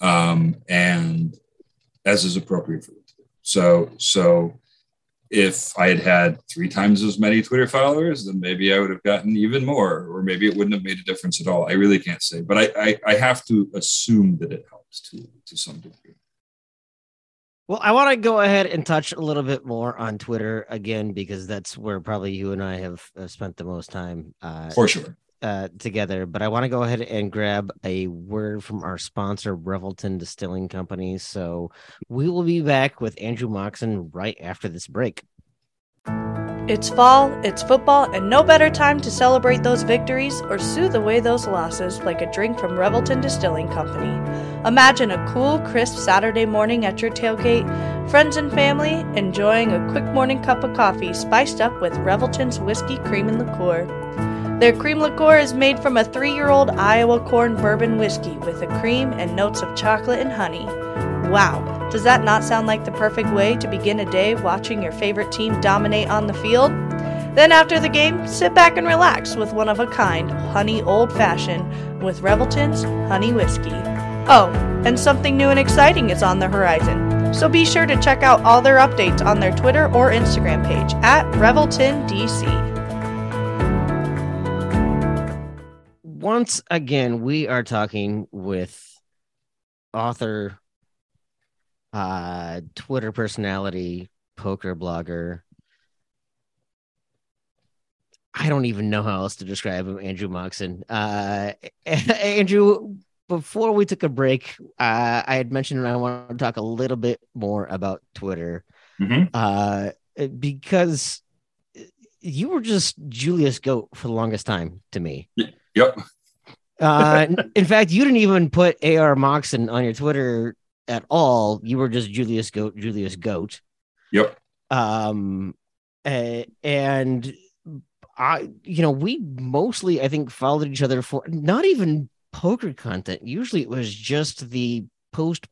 um, and as is appropriate for them so so if i had had three times as many twitter followers then maybe i would have gotten even more or maybe it wouldn't have made a difference at all. I really can't say but i i, I have to assume that it helps to to some degree well, I want to go ahead and touch a little bit more on Twitter again because that's where probably you and I have spent the most time. Uh, For sure. Uh, together, but I want to go ahead and grab a word from our sponsor, Revelton Distilling Company. So we will be back with Andrew Moxon right after this break. It's fall, it's football, and no better time to celebrate those victories or soothe away those losses like a drink from Revelton Distilling Company. Imagine a cool, crisp Saturday morning at your tailgate, friends and family enjoying a quick morning cup of coffee spiced up with Revelton's whiskey cream and liqueur. Their cream liqueur is made from a three year old Iowa corn bourbon whiskey with a cream and notes of chocolate and honey. Wow, does that not sound like the perfect way to begin a day watching your favorite team dominate on the field? Then after the game, sit back and relax with one of a kind, honey old fashioned with Revelton's Honey Whiskey. Oh, and something new and exciting is on the horizon. So be sure to check out all their updates on their Twitter or Instagram page at ReveltonDC. Once again, we are talking with author, uh, Twitter personality, poker blogger. I don't even know how else to describe him, Andrew Moxon. Uh, Andrew, before we took a break, uh, I had mentioned I want to talk a little bit more about Twitter Mhm. uh, because you were just Julius Goat for the longest time to me. Yep. Uh, in fact, you didn't even put AR Moxon on your Twitter at all. You were just Julius Goat, Julius Goat. Yep. Um, a- and I, you know, we mostly, I think, followed each other for not even poker content. Usually it was just the post.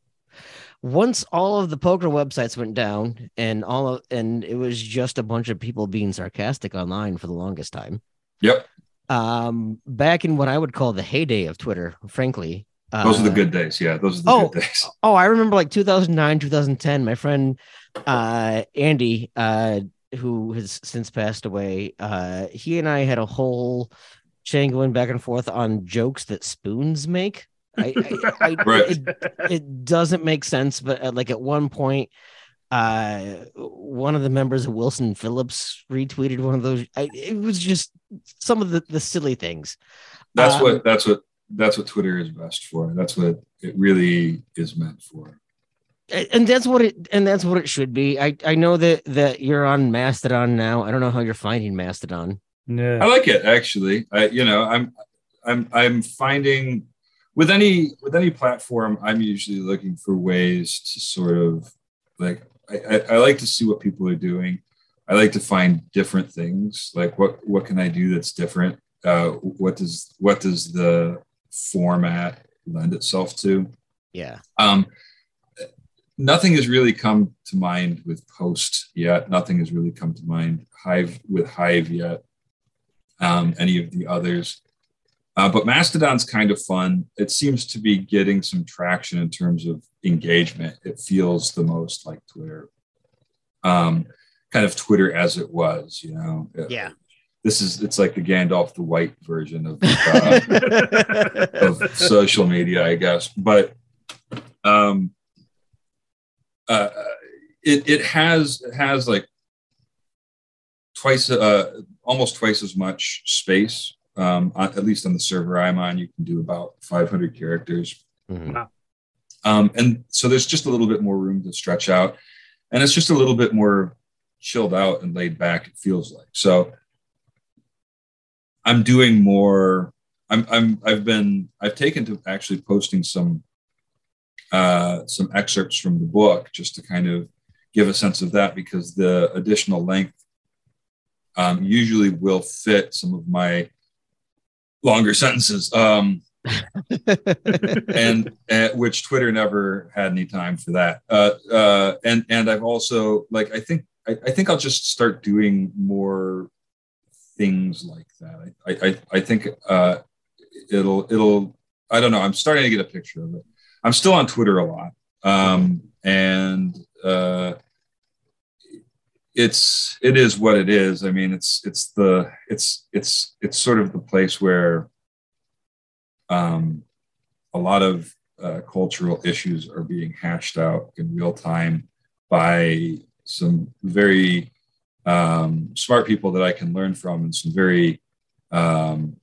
Once all of the poker websites went down and all of, and it was just a bunch of people being sarcastic online for the longest time Yep. Um back in what i would call the heyday of twitter frankly Those are the Uh, good days. Yeah. Those are the oh. good days. oh i remember like 2009 2010 my friend uh andy uh who has since passed away uh he and i had a whole chain going back and forth on jokes that spoons make i, I, I Right. it, it doesn't make sense but uh, like at one point uh one of the members of wilson phillips retweeted one of those I, it was just some of the, the silly things That's Um, what that's what that's what Twitter is best for. That's what it really is meant for. And that's what it and that's what it should be i i know that that you're on mastodon now i don't know how you're finding mastodon I like it actually. I you know, I'm I'm I'm finding with any with any platform, I'm usually looking for ways to sort of like I, I, I like to see what people are doing. I like to find different things. Like what what can I do that's different? Uh, what does what does the format lend itself to? yeah Um, nothing has really come to mind with Post yet. Nothing has really come to mind Hive with Hive yet. Um, any of the others, uh, but Mastodon's kind of fun. It seems to be getting some traction in terms of engagement. It feels the most like Twitter, um, kind of Twitter as it was. You know. yeah This is it's like the Gandalf the White version of. Uh, of social media, I guess. But um, uh, it it has it has like twice uh almost twice as much space. Um, on- at least on the server I'm on, you can do about 500 characters. Mhm. Um, and so there's just a little bit more room to stretch out, and it's just a little bit more chilled out and laid back. It feels like so. I'm doing more. I'm I'm I've been I've taken to actually posting some uh, some excerpts from the book just to kind of give a sense of that because the additional length um, usually will fit some of my longer sentences. Um, and uh, which Twitter never had any time for that. Uh, uh, and and I've also like I think I, I think I'll just start doing more things like that. I I, I think uh, it'll it'll I don't know. I'm starting to get a picture of it. I'm still on Twitter a lot, um, and uh, it's it is what it is. I mean, it's it's the it's it's it's sort of the place where um, a lot of uh, cultural issues are being hashed out in real time by some very um, smart people that I can learn from, and some very um,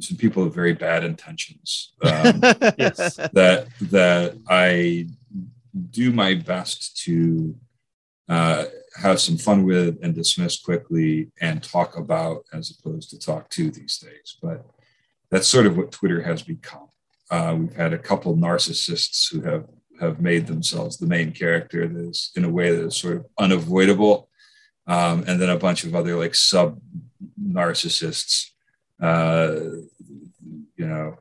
some people with very bad intentions. Um, Yes. that that I do my best to uh, have some fun with and dismiss quickly and talk about as opposed to talk to these days. But that's sort of what Twitter has become. Uh, we've had a couple narcissists who have have made themselves the main character that is in a way that is sort of unavoidable, um, and then a bunch of other like sub narcissists, uh, you know,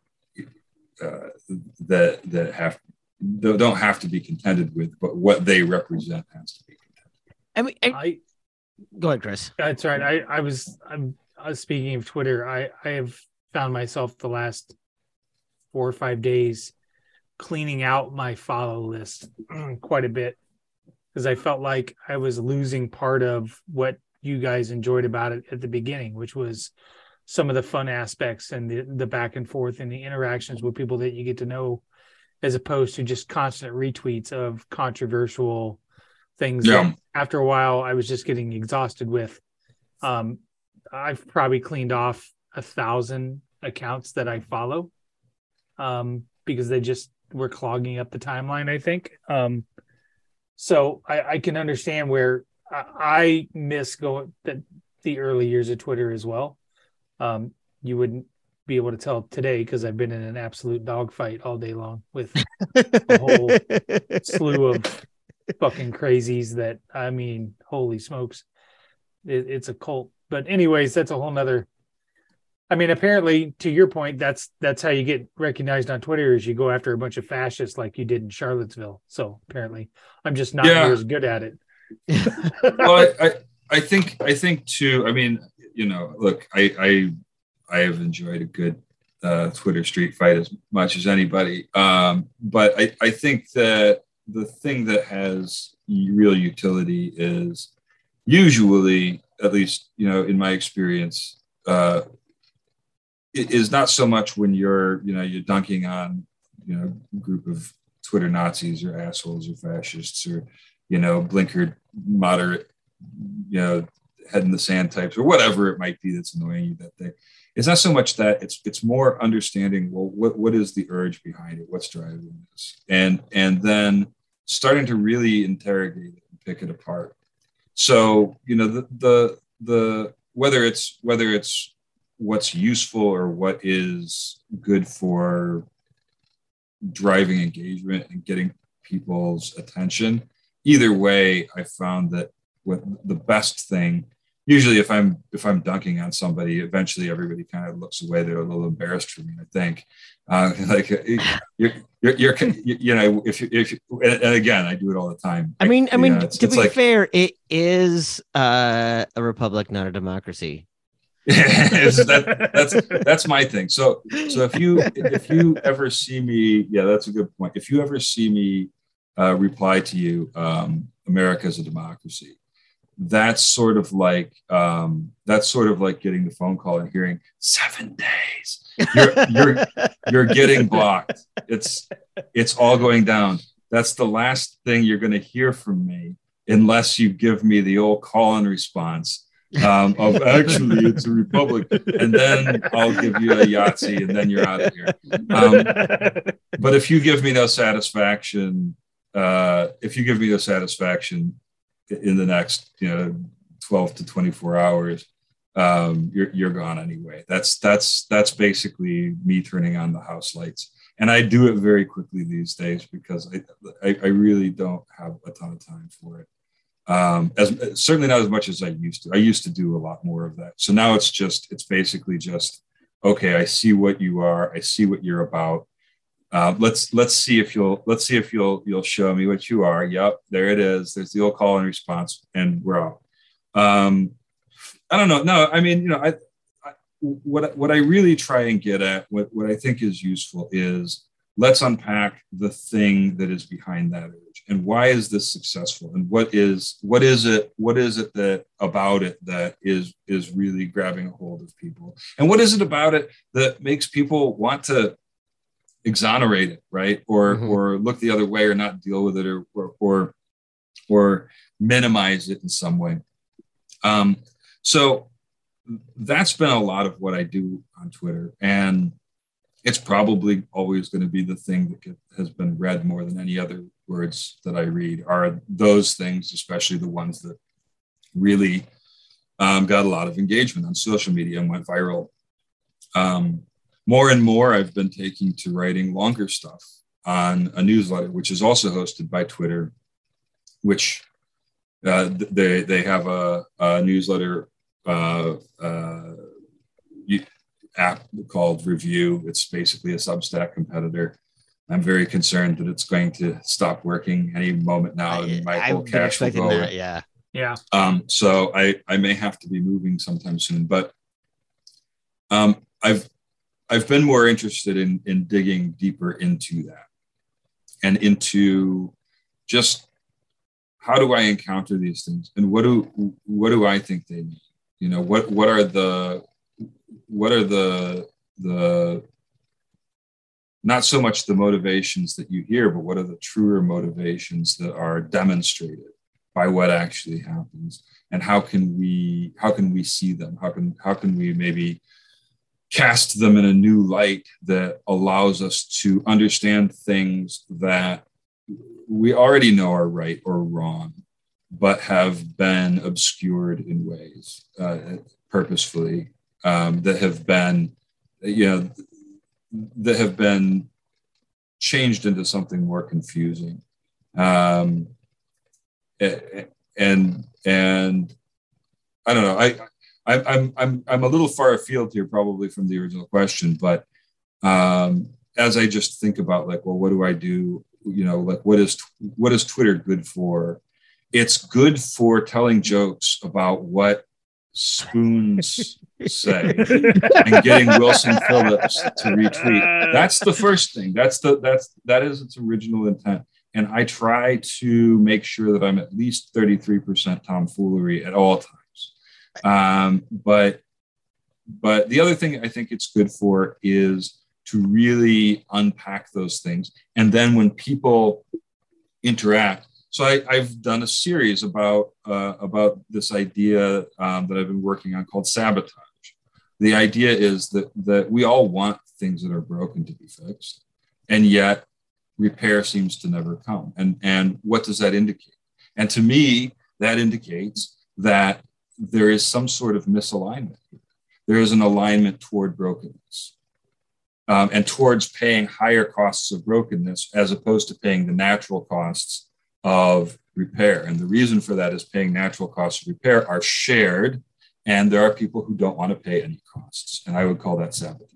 uh, that that have don't have to be contended with, but what they represent has to be contended. I mean, I, I go ahead, Chris. that's right. I I was I'm I was speaking of Twitter. I I have found myself the last four or five days cleaning out my follow list quite a bit because I felt like I was losing part of what you guys enjoyed about it at the beginning, which was some of the fun aspects and the, the back and forth and the interactions with people that you get to know as opposed to just constant retweets of controversial things Yeah. that after a while I was just getting exhausted with. Um, I've probably cleaned off a thousand accounts that I follow um, because they just were clogging up the timeline, I think. Um, so I, I can understand where I, I miss going the, the early years of Twitter as well. Um, you wouldn't be able to tell today because I've been in an absolute dogfight all day long with a whole slew of fucking crazies that I mean, holy smokes, it, it's a cult. But anyways, that's a whole nother. I mean, apparently, to your point, that's that's how you get recognized on Twitter is you go after a bunch of fascists like you did in Charlottesville. So apparently, I'm just not Yeah. as good at it. well, I, I, I think I think too. I mean, you know, look, I I, I have enjoyed a good uh, Twitter street fight as much as anybody. Um, but I, I think that the thing that has real utility is usually, at least you know, in my experience, uh, it is not so much when you're you know you're dunking on you know group of Twitter Nazis or assholes or fascists or you know blinkered moderate you know head in the sand types or whatever it might be that's annoying you that day it's not so much that it's it's more understanding well what what is the urge behind it? What's driving this? And and then starting to really interrogate it and pick it apart. So you know the the the whether it's whether it's what's useful or what is good for driving engagement and getting people's attention either way i found that what the best thing usually if i'm if i'm dunking on somebody eventually everybody kind of looks away. They're a little embarrassed for me i think. Uh, like you're, you're, you're you know if you if and again i do it all the time. I mean, I You mean, know, it's- to it's be like- fair, it is uh, a republic, not a democracy. That, that's that's my thing. So so if you if you ever see me yeah that's a good point. If you ever see me uh, reply to you um, america is a democracy that's sort of like um, that's sort of like getting the phone call and hearing seven days. You're you're you're getting blocked. It's it's all going down. That's the last thing you're going to hear from me unless you give me the old call and response um, of actually it's a republic and then I'll give you a Yahtzee and then you're out of here. Um, but if you give me no satisfaction, uh, if you give me no satisfaction in the next, you know, 12 to 24 hours, um, you're, you're gone anyway. That's, that's, that's basically me turning on the house lights. And I do it very quickly these days because I, I, I really don't have a ton of time for it um, as certainly not as much as I used to. I used to do a lot more of that. So now it's just it's basically just okay. I see what you are. I see what you're about. Uh, let's let's see if you'll let's see if you'll you'll show me what you are. Yep, there it is. There's the old call and response, and we're out. Um, I don't know. No, I mean, you know, I, I what what I really try and get at, what what I think is useful is let's unpack the thing that is behind that urge and why is this successful and what is what is it what is it that about it that is is really grabbing a hold of people and what is it about it that makes people want to exonerate it right or Mhm. or look the other way or not deal with it or or or, or minimize it in some way um so that's been a lot of what i do on twitter and it's probably always going to be the thing that has been read more than any other words that I read are those things, especially the ones that really um, got a lot of engagement on social media and went viral. Um, more and more, I've been taking to writing longer stuff on a newsletter, which is also hosted by Twitter, which uh, they they have a, a newsletter uh, uh, app called Revue. It's basically a Substack competitor. I'm very concerned that it's going to stop working any moment now, and my I- whole cash will go. that. Yeah. yeah. Um, so I I may have to be moving sometime soon, but um, I've I've been more interested in in digging deeper into that and into just how do I encounter these things and what do what do I think they mean? You know, what what are the what are the the not so much the motivations that you hear, but what are the truer motivations that are demonstrated by what actually happens, and how can we how can we see them? How can how can we maybe cast them in a new light that allows us to understand things that we already know are right or wrong, but have been obscured in ways uh, purposefully um, that have been, you know, that have been changed into something more confusing. Um, and and I don't know. I I'm I'm I'm I'm a little far afield here, probably from the original question, but um, as I just think about like, well, what do I do? You know, like what is what is Twitter good for? It's good for telling jokes about what spoons say and getting Wilson Phillips to retweet. That's the first thing. That's the that's that is its original intent. And I try to make sure that I'm at least 33% tomfoolery at all times. Um, but but the other thing I think it's good for is to really unpack those things. And then when people interact, so I, have done a series about uh, about this idea um, that I've been working on called sabotage. The idea is that that we all want things that are broken to be fixed, and yet repair seems to never come. And and what does that indicate? And to me, that indicates that there is some sort of misalignment. There is an alignment toward brokenness. Um, and towards paying higher costs of brokenness as opposed to paying the natural costs of repair. And the reason for that is paying natural costs of repair are shared, and there are people who don't want to pay any costs. And I would call that sabotage.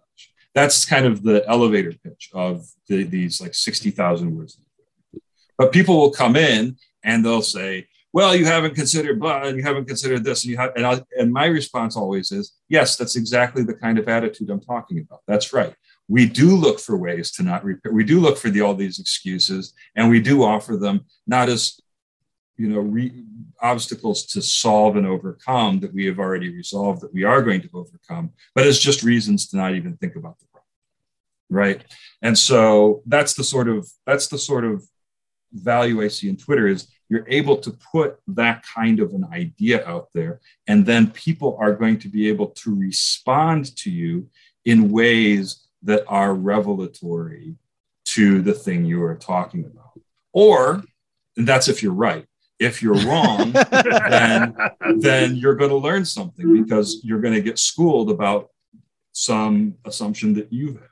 That's kind of the elevator pitch of the, these like 60,000 words. But people will come in and they'll say, well, you haven't considered blah, and you haven't considered this, and you have, and, I, and my response always is, yes, that's exactly the kind of attitude I'm talking about. That's right we do look for ways to not repair. We do look for the, all these excuses, and we do offer them not as you know re, obstacles to solve and overcome that we have already resolved that we are going to overcome, but as just reasons to not even think about the problem, right? And so that's the sort of that's the sort of value I see in Twitter is you're able to put that kind of an idea out there, and then people are going to be able to respond to you in ways that are revelatory to the thing you are talking about. Or, and that's if you're right. If you're wrong, then, then you're going to learn something because you're going to get schooled about some assumption that you have.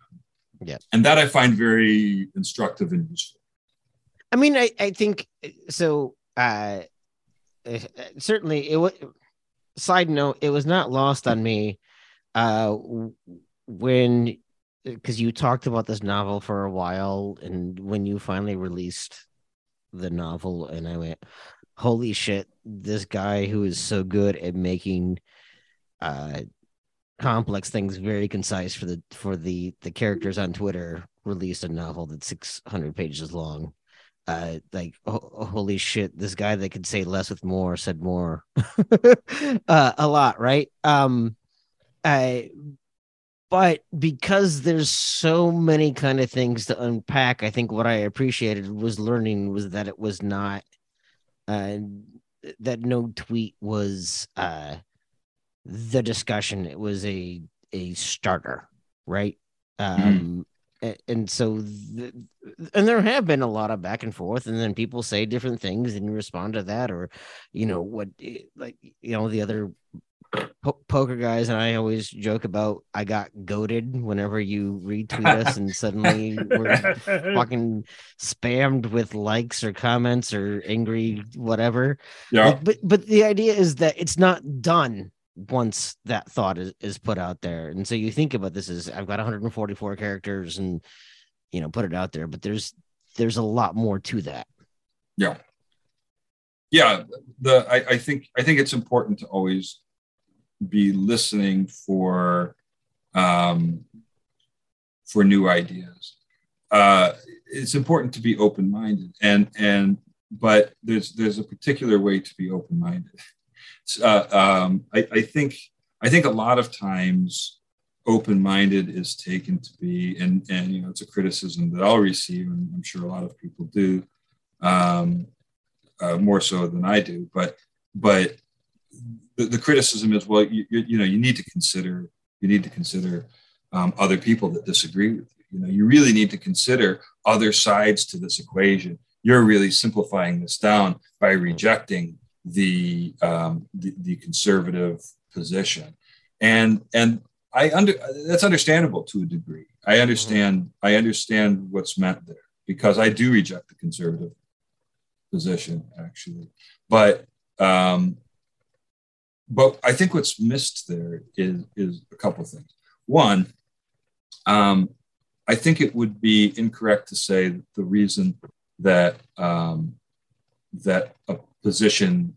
Yeah. And that I find very instructive and useful. I mean, I, I think so. Uh, certainly, it was. Side note: It was not lost on me uh, when because you talked about this novel for a while, and when you finally released the novel, and I went, "Holy shit! This guy who is so good at making uh, complex things very concise for the for the the characters on Twitter released a novel that's six hundred pages long." Uh, like oh, holy shit, this guy that could say less with more said more, uh, a lot, right? Um, I but because there's so many kind of things to unpack i think what i appreciated was learning was that it was not uh that no tweet was uh the discussion it was a a starter right mm-hmm. um and so the, and there have been a lot of back and forth and then people say different things and you respond to that or you know what eh, like you know the other po- poker guys and I always joke about I got goaded whenever you retweet us and suddenly we're fucking spammed with likes or comments or angry whatever. Yeah. Like, but but the idea is that it's not done once that thought is, is put out there. And so you think about this as I've got 144 characters and you know put it out there, but there's there's a lot more to that. Yeah. Yeah, the I, I think I think it's important to always be listening for um, for new ideas. Uh, it's important to be open-minded, and and but there's there's a particular way to be open-minded. Uh, um, I, I think I think a lot of times open-minded is taken to be, and and you know it's a criticism that I'll receive, and I'm sure a lot of people do, um, uh, more so than I do. But but the, the criticism is well, you, you know you need to consider you need to consider um, other people that disagree with you. You know, you really need to consider other sides to this equation. You're really simplifying this down by rejecting the um, the, the, conservative position, and and I under that's understandable to a degree. I understand mm-hmm. I understand what's meant there because I do reject the conservative position actually, but um, but I think what's missed there is is a couple of things. One, um, I think it would be incorrect to say that the reason that um, that a position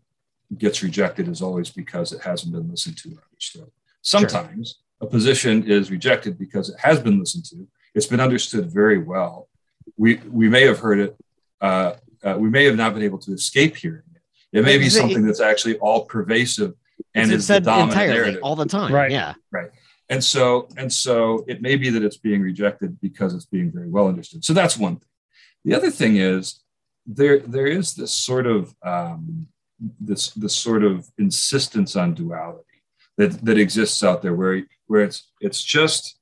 gets rejected is always because it hasn't been listened to or understood. Sometimes sure. a position is rejected because it has been listened to. It's been understood very well. We we may have heard it. Uh, uh, we may have not been able to escape hearing it. It may be something that's actually all pervasive and is the dominant narrative all the time. Right. Yeah. Right and so and so it may be that it's being rejected because it's being very well understood so that's one thing the other thing is there there is this sort of um, this this sort of insistence on duality that that exists out there where where it's it's just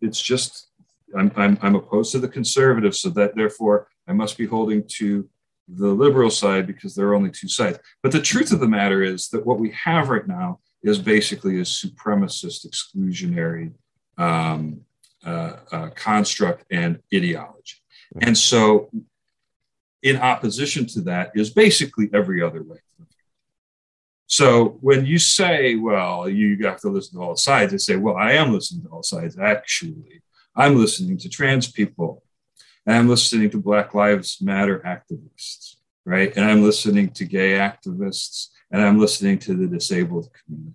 it's just I'm, I'm, I'm opposed to the conservative so that therefore i must be holding to the liberal side because there are only two sides but the truth of the matter is that what we have right now is basically a supremacist exclusionary um, uh, uh, construct and ideology. And so, in opposition to that, is basically every other way. So, when you say, well, you have to listen to all sides, I say, well, I am listening to all sides. Actually, I'm listening to trans people, and I'm listening to Black Lives Matter activists, right? And I'm listening to gay activists and I'm listening to the disabled community.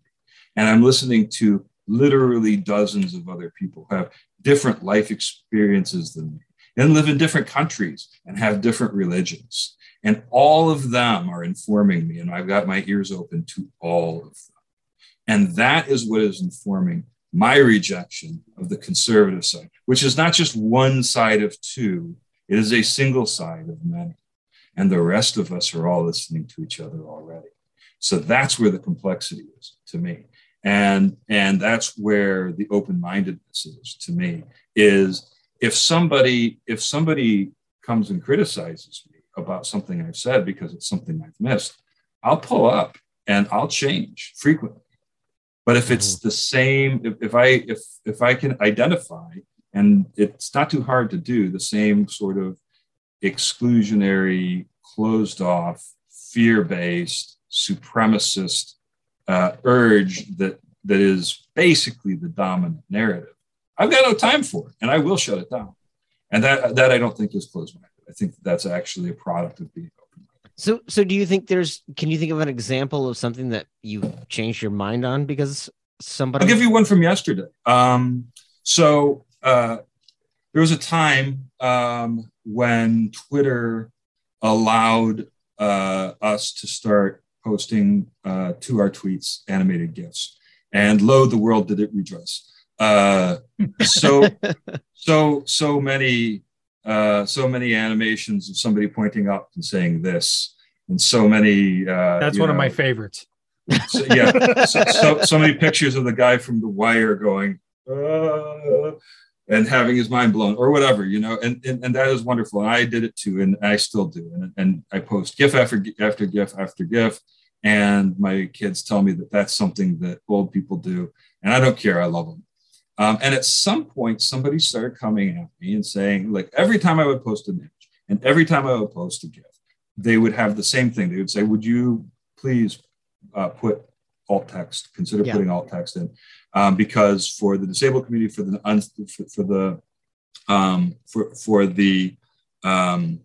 And I'm listening to literally dozens of other people who have different life experiences than me and live in different countries and have different religions. And all of them are informing me, and I've got my ears open to all of them. And that is what is informing my rejection of the conservative side, which is not just one side of two, it is a single side of many. And the rest of us are all listening to each other already. So that's where the complexity is to me. And, and that's where the open-mindedness is to me is if somebody if somebody comes and criticizes me about something I've said because it's something I've missed, I'll pull up and I'll change frequently. But if it's mm-hmm. the same, if, if I if if I can identify, and it's not too hard to do, the same sort of exclusionary, closed off, fear-based, supremacist uh, urge that that is basically the dominant narrative. I've got no time for it, and I will shut it down. And that that I don't think is closed-minded. I think that's actually a product of being open. So, so do you think there's? Can you think of an example of something that you changed your mind on because somebody? I'll give you one from yesterday. Um, so uh, there was a time um, when Twitter allowed uh, us to start posting uh, to our tweets animated GIFs. And lo, the world did it redress. Uh, so, so, so many, uh, so many animations of somebody pointing up and saying this, and so many. Uh, That's one know, of my favorites. So, yeah, so, so, so many pictures of the guy from The Wire going. Uh, and having his mind blown or whatever you know and, and and that is wonderful and i did it too and i still do and, and i post gif after after gif after gif and my kids tell me that that's something that old people do. And I don't care. I love them. Um, and at some point, somebody started coming at me and saying, like, every time I would post an image and every time I would post a GIF, they would have the same thing. They would say, Would you please uh, put alt text, consider yeah. putting alt text in? Um, because for the disabled community, for the, un- for, for, the, um, for, for the um,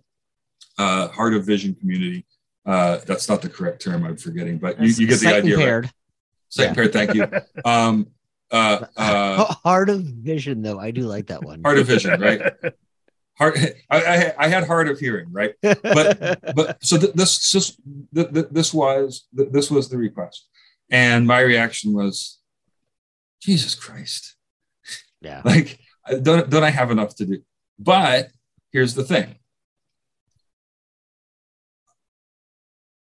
uh, hard of vision community, uh, that's not the correct term. I'm forgetting, but you, you get the idea. Impaired. Right? Sight impaired. Thank you. Um, uh, uh, Heart of Vision, though. I do like that one. hard of vision, right? Hard. I, I, I had hard of hearing, right? But but so th- this this th- th- this was th- this was the request, and my reaction was, Jesus Christ, yeah. like don't don't I have enough to do? But here's the thing.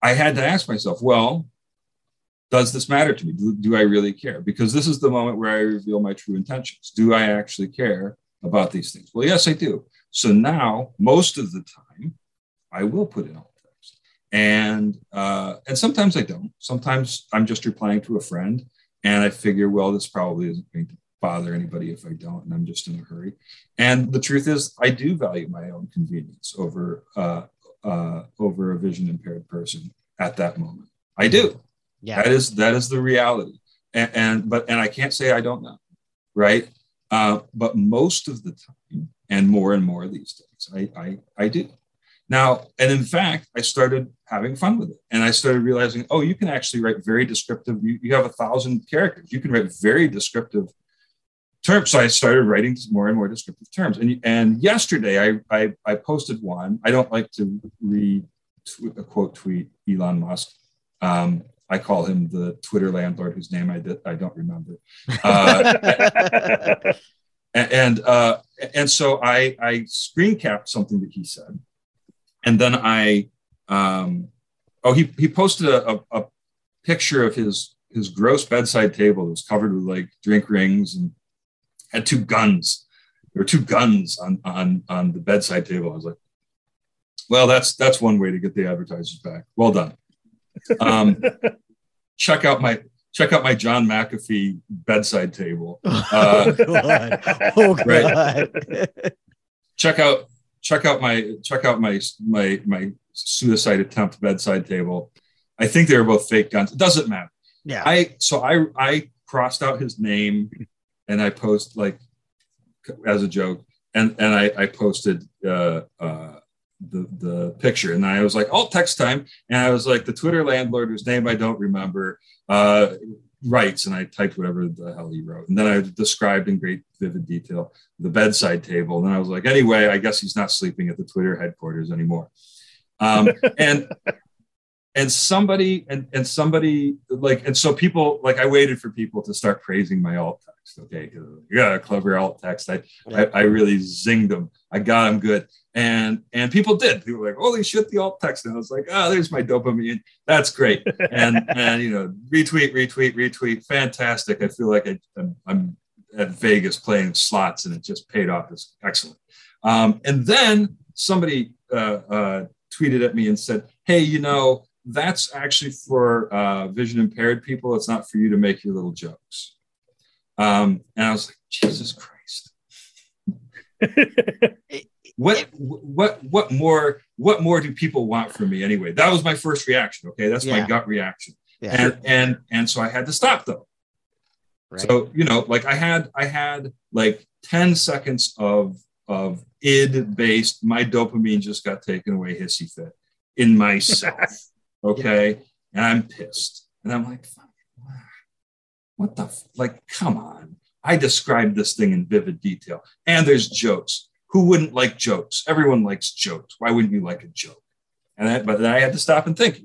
I had to ask myself, well, does this matter to me? Do, do I really care? Because this is the moment where I reveal my true intentions. Do I actually care about these things? Well, yes, I do. So now, most of the time, I will put in alt text, and uh, and sometimes I don't. Sometimes I'm just replying to a friend, and I figure, well, this probably isn't going to bother anybody if I don't, and I'm just in a hurry. And the truth is, I do value my own convenience over uh, uh, over a vision impaired person at that moment. I do. Yeah. That is that is the reality. And, and but and I can't say I don't know, right? Uh, but most of the time, and more and more these days, I, I I do. Now, and in fact, I started having fun with it, and I started realizing, oh, you can actually write very descriptive. You, you have a thousand characters. You can write very descriptive terms. So I started writing more and more descriptive terms. And and yesterday, I I, I posted one. I don't like to read a quote tweet Elon Musk. Um, I call him the Twitter landlord, whose name I did, I don't remember. Uh, and and, uh, and so I I screen capped something that he said, and then I um, oh he he posted a, a, a picture of his his gross bedside table that was covered with like drink rings and had two guns. There were two guns on on on the bedside table. I was like, well, that's that's one way to get the advertisers back. Well done. Um, check out my check out my John McAfee bedside table. Uh, oh god. Oh god. Right. check out check out my check out my my my suicide attempt bedside table. I think they were both fake guns. It doesn't matter. Yeah. I so I I crossed out his name and I post like as a joke and and I I posted uh uh the the picture. And I was like alt text time. And I was like the Twitter landlord whose name I don't remember uh writes and I typed whatever the hell he wrote. And then I described in great vivid detail the bedside table. And then I was like anyway I guess he's not sleeping at the Twitter headquarters anymore. Um and and somebody and and somebody like and so people like I waited for people to start praising my alt text. Okay, yeah, clever alt text. I, I I really zinged them. I got them good, and and people did. People were like, holy shit, the alt text, and I was like, oh, there's my dopamine. That's great. And and you know, retweet, retweet, retweet. Fantastic. I feel like I, I'm, I'm at Vegas playing slots, and it just paid off. It's excellent. Um, and then somebody uh, uh, tweeted at me and said, hey, you know that's actually for uh, vision impaired people. It's not for you to make your little jokes. Um, and I was like, Jesus Christ. what what what more what more do people want from me anyway? That was my first reaction. Okay, that's my gut reaction. Yeah. And and and so I had to stop them. Right. So you know, like I had I had like 10 seconds of of id based, my dopamine just got taken away hissy fit in myself. Okay. And I'm pissed. And I'm like, "Fuck, what the f- like, come on. I described this thing in vivid detail. And there's jokes. Who wouldn't like jokes? Everyone likes jokes. Why wouldn't you like a joke? And I, but then I had to stop and think,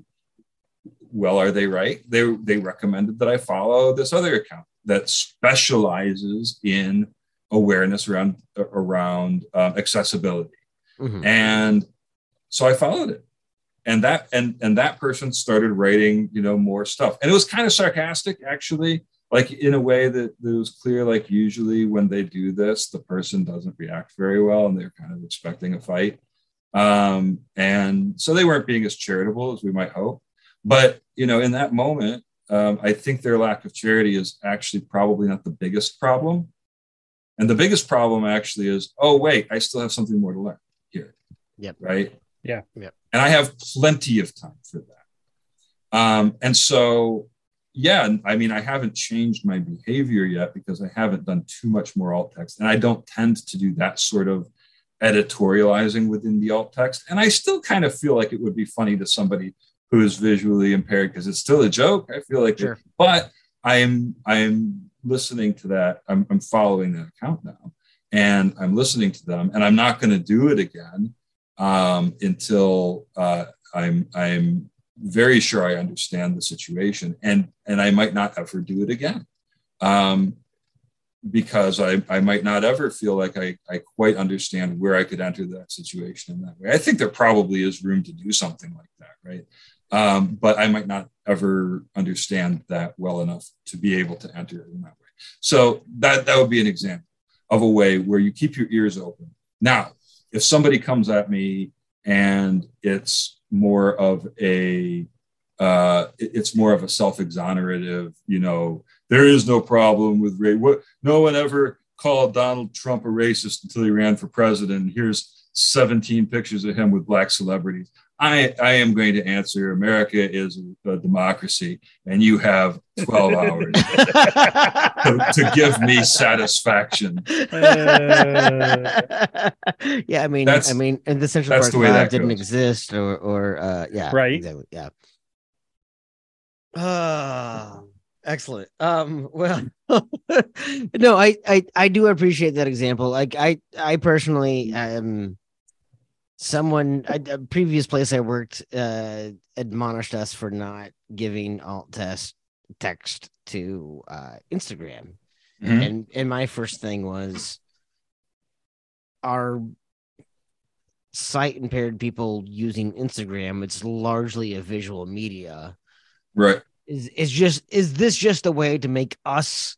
well, are they right? They they recommended that I follow this other account that specializes in awareness around around um, accessibility Mhm. and so i followed it and that and and that person started writing you know more stuff and it was kind of sarcastic actually like in a way that, that was clear like usually when they do this the person doesn't react very well and they're kind of expecting a fight um and so they weren't being as charitable as we might hope but you know in that moment um, i think their lack of charity is actually probably not the biggest problem and the biggest problem actually is oh wait i still have something more to learn here Yep. right Yeah. Yep. And i have plenty of time for that. Um, and so yeah i mean i haven't changed my behavior yet because i haven't done too much more alt text. And i don't tend to do that sort of editorializing within the alt text. And i still kind of feel like it would be funny to somebody who is visually impaired because it's still a joke. I feel like Sure. but i'm i'm listening to that. I'm, I'm following that account now, and I'm listening to them, and I'm not going to do it again um, until uh, I'm I'm very sure I understand the situation, and and I might not ever do it again. Um, because I, I might not ever feel like I, I quite understand where I could enter that situation in that way. I think there probably is room to do something like that, right? Um, but I might not ever understand that well enough to be able to enter it in that way. So that that would be an example of a way where you keep your ears open. Now, if somebody comes at me and it's more of a uh, it's more of a self-exonerative, you know, there is no problem with race. What no one ever called Donald Trump a racist until he ran for president. Here's 17 pictures of him with black celebrities. I, I am going to answer America is a, a democracy, and you have 12 hours to, to, give me satisfaction. Uh, yeah, I mean, that's, I mean, and the Central Park Five didn't goes. exist, or, or uh, yeah, right, exactly, yeah. Uh, excellent. Um, well, no, I, I, I do appreciate that example. Like, I, I personally, um, someone a previous place I worked uh, admonished us for not giving alt test text to uh, Instagram, mm-hmm. and and my first thing was our sight impaired people using Instagram. It's largely a visual media, right? Is is just is this just a way to make us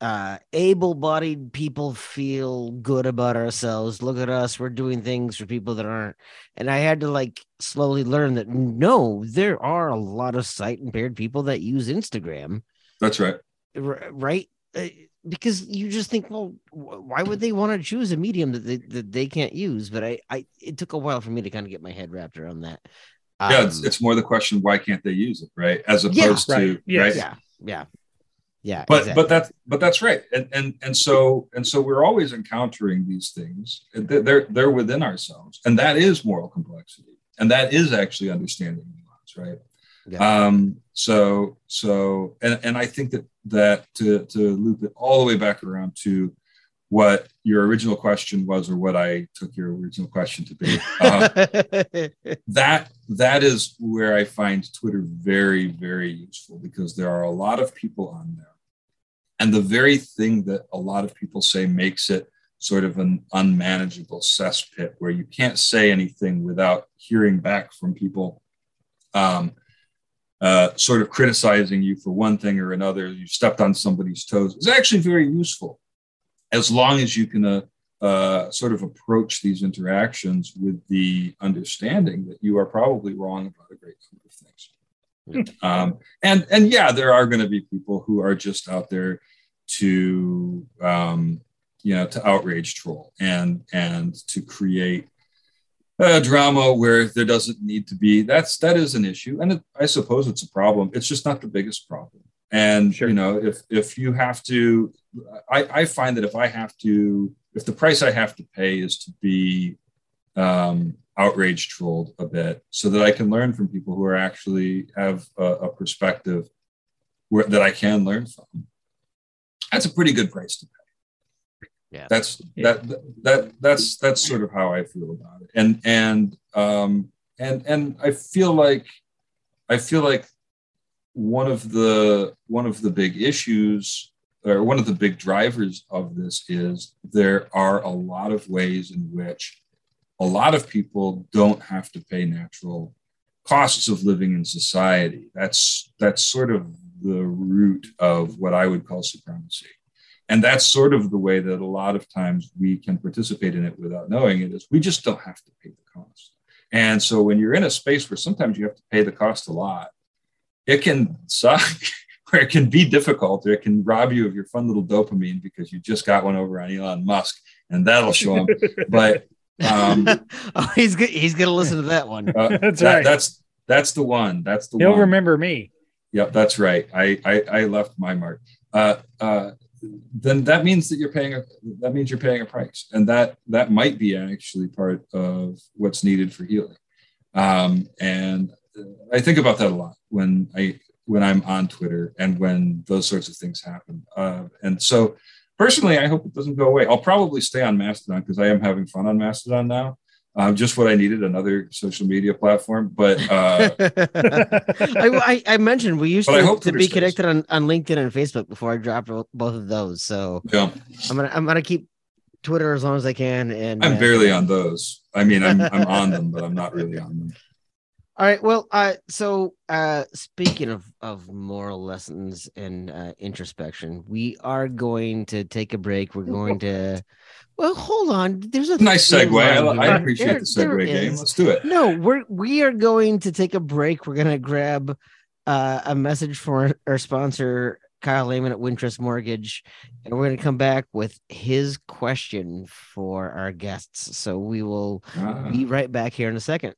uh able-bodied people feel good about ourselves. Look at us we're doing things for people that aren't. And i had to like slowly learn that no there are a lot of sight impaired people that use instagram. That's right. R- right? Uh, because you just think well why would they want to choose a medium that they that they can't use? But i i it took a while for me to kind of get my head wrapped around that. Yeah um, it's, it's, more the question why can't they use it right? As opposed yeah, to. Yes. right? Yeah yeah yeah but exactly. but that's but that's right. And and and so and so we're always encountering these things. They're they're within ourselves. And that is moral complexity. And that is actually understanding nuance right? Yeah. um so so and and i think that that to to loop it all the way back around to what your original question was or what i took your original question to be uh, that that is where i find twitter very very useful because there are a lot of people on there and the very thing that a lot of people say makes it sort of an unmanageable cesspit where you can't say anything without hearing back from people um, uh, sort of criticizing you for one thing or another. You stepped on somebody's toes. It's actually very useful as long as you can uh, uh, sort of approach these interactions with the understanding that you are probably wrong about a great number of. Um, and and yeah, there are going to be people who are just out there to um, you know to outrage troll and and to create a drama where there doesn't need to be. That's that is an issue, and it, I suppose it's a problem. It's just not the biggest problem. And sure. you know, if if you have to, I, I find that if I have to, if the price I have to pay is to be um, outrage trolled a bit so that I can learn from people who are actually have a, a perspective where, that I can learn from. That's a pretty good price to pay. Yeah. That's yeah. that that that's that's sort of how I feel about it. And and um and and I feel like I feel like one of the one of the big issues or one of the big drivers of this is there are a lot of ways in which a lot of people don't have to pay natural costs of living in society. That's that's sort of the root of what I would call supremacy. And that's sort of the way that a lot of times we can participate in it without knowing it is we just don't have to pay the cost. And so when you're in a space where sometimes you have to pay the cost a lot, it can suck or it can be difficult or it can rob you of your fun little dopamine because you just got one over on Elon Musk and that'll show him. but um, oh, he's good. He's gonna listen to that one. Uh, that's that, right. That's that's the one. That's the He'll one. remember me. Yep, that's right. I I, I left my mark. Uh, uh, then that means that you're paying a that means you're paying a price, and that that might be actually part of what's needed for healing. Um, and I think about that a lot when I when I'm on Twitter and when those sorts of things happen. Uh, and so, personally, I hope it doesn't go away. I'll probably stay on Mastodon because I am having fun on Mastodon now. Um, just what I needed another social media platform. But uh, I, I, mentioned we used to, hope to be connected on, on LinkedIn and Facebook before I dropped both of those. So yeah, I'm gonna I'm gonna keep Twitter as long as I can. And I'm uh, barely on those. I mean, I'm I'm on them, but I'm not really on them. All right. Well, uh, so uh, speaking of of moral lessons and uh, introspection, we are going to take a break. We're going to. Well, hold on. There's a Nice segue. I, I appreciate There- the segue game. is. Let's do it. No, we're we are going to take a break. We're gonna grab uh, a message from our, our sponsor, Kyle Lehman at Wintrust Mortgage, and we're gonna come back with his question for our guests. So we will Ah. be right back here in a second.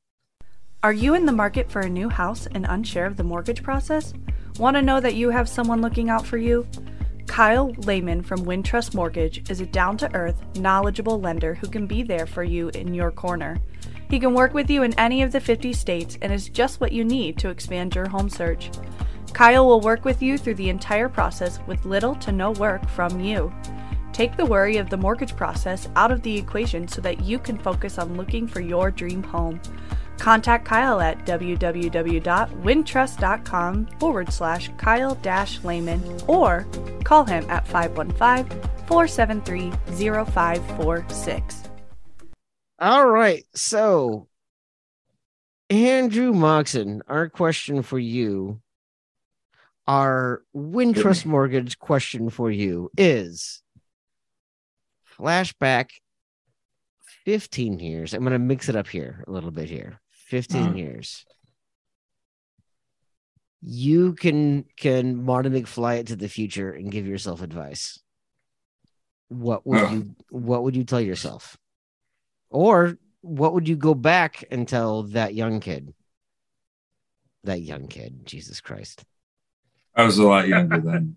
Are you in the market for a new house and unsure of the mortgage process? Want to know that you have someone looking out for you? Kyle Lehman from Wintrust Mortgage is a down to earth, knowledgeable lender who can be there for you in your corner. He can work with you in any of the 50 states and is just what you need to expand your home search. Kyle will work with you through the entire process with little to no work from you. Take the worry of the mortgage process out of the equation so that you can focus on looking for your dream home. Contact Kyle at www.wintrust.com forward slash Kyle dash Lehman or call him at 515 473 0546. All right. So, Andrew Moxon, our question for you, our Wintrust Mortgage question for you is flashback 15 years. I'm going to mix it up here a little bit here. 15 Uh-huh. years. You can can Marty McFly it to the future and give yourself advice. What would Ugh. you what would you tell yourself? Or what would you go back and tell that young kid? That young kid, Jesus Christ. I was a lot younger then.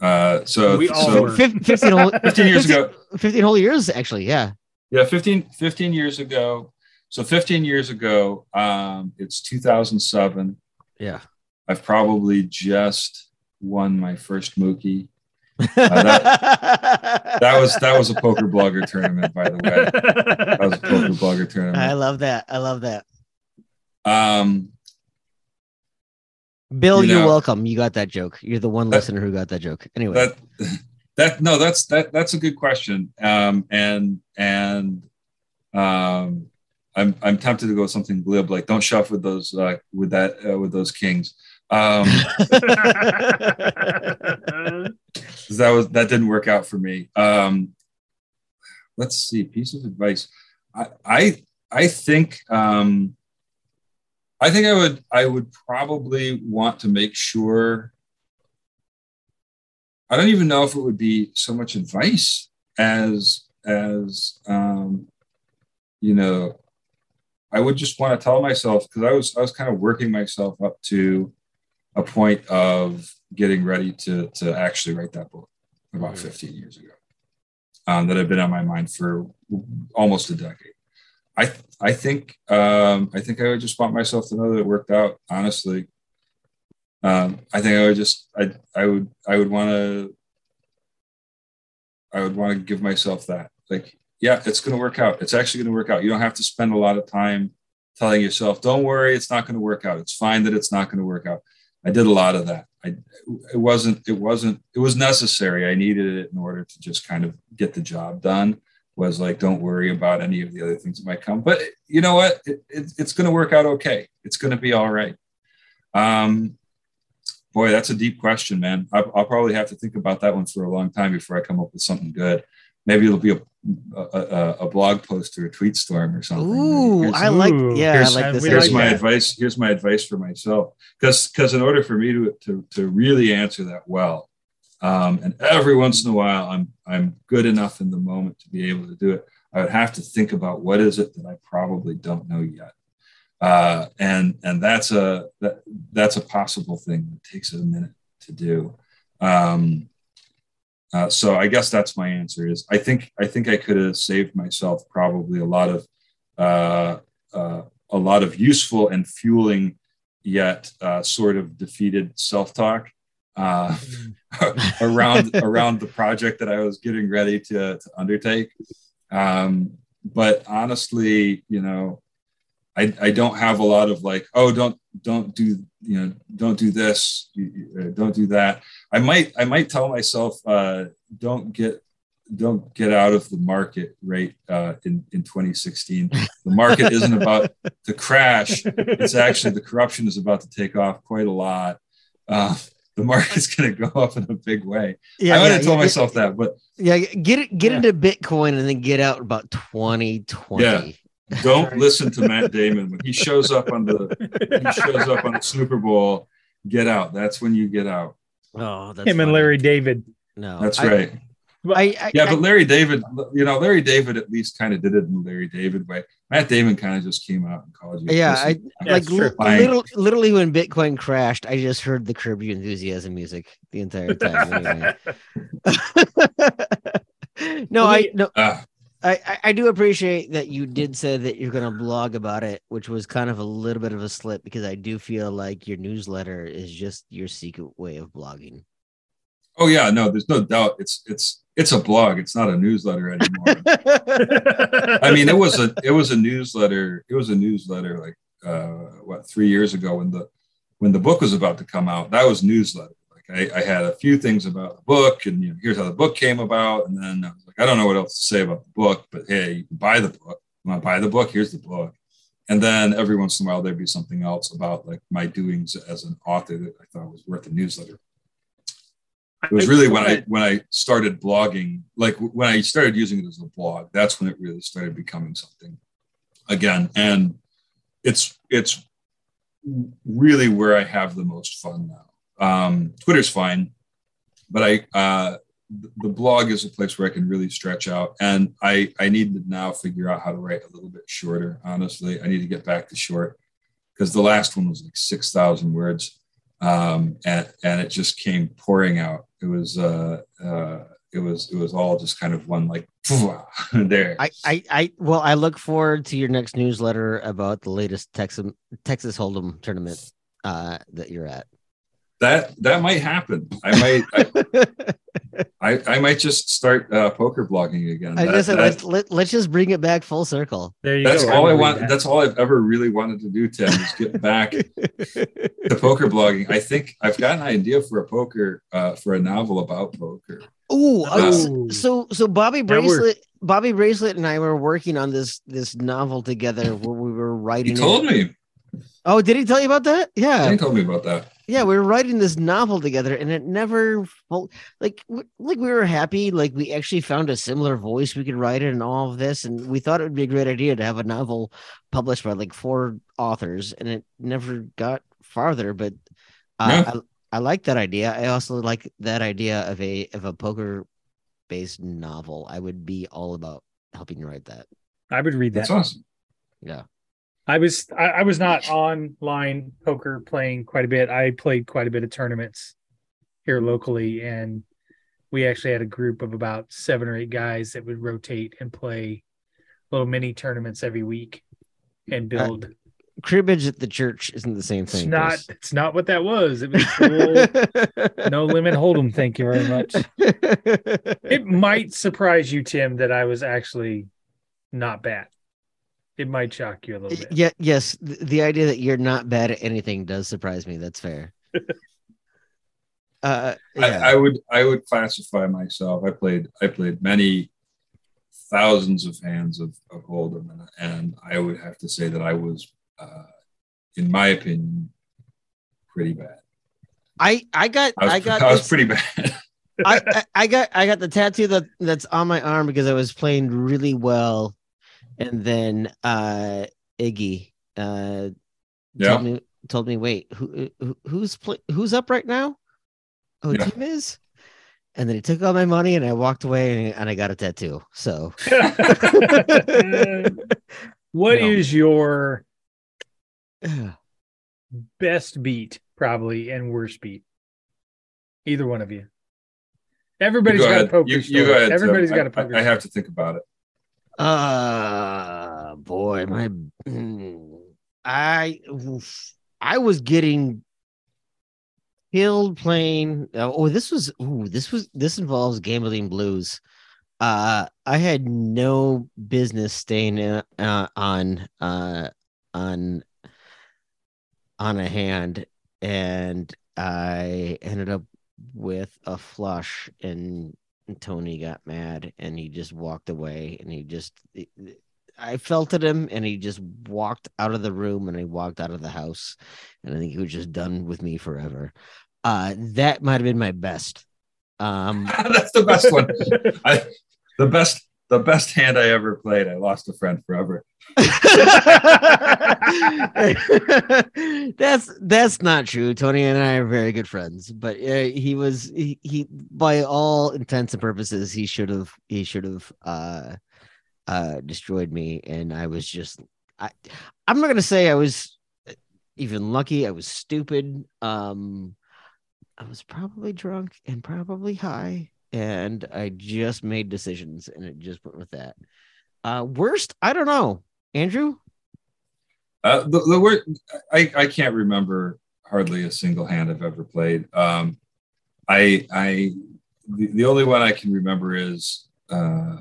Uh, so, We so were. Fif- 15, whole, 15 years ago. 15 whole years, actually. Yeah. Yeah, 15, 15 years ago. So 15 years ago, um, it's 2007. Yeah. I've probably just won my first Mookie. that, That was that was a poker blogger tournament, by the way. That was a poker blogger tournament. I love that. I love that. Um, Bill, You you are know- welcome. You got that joke. You're the one That- listener who got that joke. Anyway. that that no, that's that that's a good question. Um, and and um, I'm I'm tempted to go with something glib like don't shove with those uh, with that uh, with those kings. Um, that was that didn't work out for me. Um, let's see, piece of advice. I I, I think um, I think I would I would probably want to make sure. I don't even know if it would be so much advice as as um, you know. I would just want to tell myself because I was I was kind of working myself up to a point of getting ready to to actually write that book about Mhm. 15 years ago um, that had been on my mind for almost a decade. I I think um, I think I would just want myself to know that it worked out. Honestly, um, I think I would just I I would I would want to I would want to give myself that like yeah it's going to work out. It's actually going to work out. You don't have to spend a lot of time telling yourself don't worry it's not going to work out. It's fine that it's not going to work out. I did a lot of that. I it wasn't it wasn't it was necessary. I needed it in order to just kind of get the job done. Was like don't worry about any of the other things that might come. But you know what? It, it, it's going to work out okay. It's going to be all right. Um, boy, that's a deep question, man. I'll, I'll probably have to think about that one for a long time before I come up with something good. Maybe it'll be a a, a, a blog post or a tweet storm or something. Ooh, Here's- I like Ooh, yeah, I here's- like this. here's like my that. advice here's my advice for myself because because in order for me to, to to really answer that well um, and every once in a while i'm i'm good enough in the moment to be able to do it i would have to think about what is it that i probably don't know yet uh, and and that's a that, that's a possible thing that takes a minute to do um, uh, so i guess that's my answer is i think i think i could have saved myself probably a lot of uh, uh, a lot of useful and fueling yet uh, sort of defeated self-talk uh, around around the project that I was getting ready to, to undertake. Um, but honestly, you know, I, I don't have a lot of like, oh, don't don't do you know don't do this, don't do that. I might I might tell myself, uh, don't get don't get out of the market rate uh, in in 2016. The market isn't about to crash; it's actually the corruption is about to take off quite a lot. Uh, the market's going to go up in a big way. Yeah, I might yeah, have told yeah, myself that, but yeah, get it, get into Bitcoin and then get out about 2020. Yeah. Don't listen to Matt Damon when he shows up on the he shows up on the Super Bowl. Get out. That's when you get out. Oh, that's him funny. and Larry David. No, that's I, right. I, I, yeah, but Larry David, you know, Larry David at least kind of did it in the Larry David way. Matt Damon kind of just came out and called you. Yeah, I, like li- literally when Bitcoin crashed, I just heard the Curb Your Enthusiasm music the entire time. no, I no. Uh, I, I do appreciate that you did say that you're going to blog about it, which was kind of a little bit of a slip because I do feel like your newsletter is just your secret way of blogging. Oh yeah, no, there's no doubt. It's it's it's a blog. It's not a newsletter anymore. I mean, it was a it was a newsletter. It was a newsletter like uh, what three years ago when the when the book was about to come out. That was newsletter. I, I had a few things about the book, and you know, here's how the book came about. And then I was like, I don't know what else to say about the book, but hey, you can buy the book. You want to buy the book? Here's the book. And then every once in a while there'd be something else about like my doings as an author that I thought was worth a newsletter it was really when I when I started blogging, like when I started using it as a blog, that's when it really started becoming something again. And it's it's really where I have the most fun now. Um, Twitter's fine, but I uh, the blog is a place where I can really stretch out, and I I need to now figure out how to write a little bit shorter. Honestly, I need to get back to short because the last one was like six thousand words, um, and and it just came pouring out it was uh, uh, it was it was all just kind of one like there. I, I I well, I look forward to your next newsletter about the latest Texas Texas Hold'em tournament uh, that you're at. That that might happen. I might. I, I, I, might just start uh, poker blogging again. I guess let's let, let's just bring it back full circle. There you that's go. all I want. That. That's all I've ever really wanted to do, Tim, is get back to poker blogging. I think I've got an idea for a poker uh, for a novel about poker. Ooh, uh, so so Bobby Bracelet, Bobby Bracelet, and I were working on this this novel together where we were writing. He told it. me. Oh, did he tell you about that? Yeah, he told me about that yeah we were writing this novel together and it never like like we were happy like we actually found a similar voice we could write it and all of this and we thought it would be a great idea to have a novel published by like four authors and it never got farther but uh, yeah. I, I like that idea. I also like that idea of a of a poker based novel. I would be all about helping you write that. I would read that. that's awesome. Yeah I was I, I, was not online poker playing quite a bit. I played quite a bit of tournaments here locally, and we actually had a group of about seven or eight guys that would rotate and play little mini tournaments every week and uh, build. Uh, cribbage at the church isn't the same thing. It's not. Chris. It's not what that was. It was cool. no limit hold'em. Thank you very much. it might surprise you, Tim, that I was actually not bad it might shock you a little bit. Yeah, yes. The, the idea that you're not bad at anything does surprise me. That's fair. uh, yeah. I, I, would I would classify myself. I played I played many thousands of hands of, of Hold'em, and, and I would have to say that I was, uh, in my opinion, pretty bad. I I got I, was, I got I was pretty bad. I, I, I got I got the tattoo that that's on my arm because I was playing really well and then uh Iggy uh yeah. told me told me wait who, who who's play, who's up right now oh yeah. Tim is and then he took all my money and I walked away and, and I got a tattoo so what no. is your best beat probably and worst beat either one of you Everybody's you got ahead. a poker you, story. You go ahead, Everybody's so got a poker. I, I have to think about it. Uh boy, my I. I was getting killed playing. Uh, oh, this was ooh, this was this involves gambling blues. Uh, I had no business staying in, uh, on uh on on a hand, and I ended up with a flush, and Tony got mad, and he just walked away, and he just. I felt at him and he just walked out of the room and he walked out of the house. And I think he was just done with me forever. Uh, that might have been my best. Um, That's the best one. I, the best, the best hand I ever played. I lost a friend forever. that's that's not true. Tony and I are very good friends, but uh, he was he, he by all intents and purposes he should have he should have uh uh destroyed me and I was just I I'm not to say I was even lucky. I was stupid. Um I was probably drunk and probably high and I just made decisions and it just went with that. Uh worst, I don't know. Andrew? Uh, the, the word I, I can't remember hardly a single hand I've ever played. Um, I I the, the only one I can remember is uh,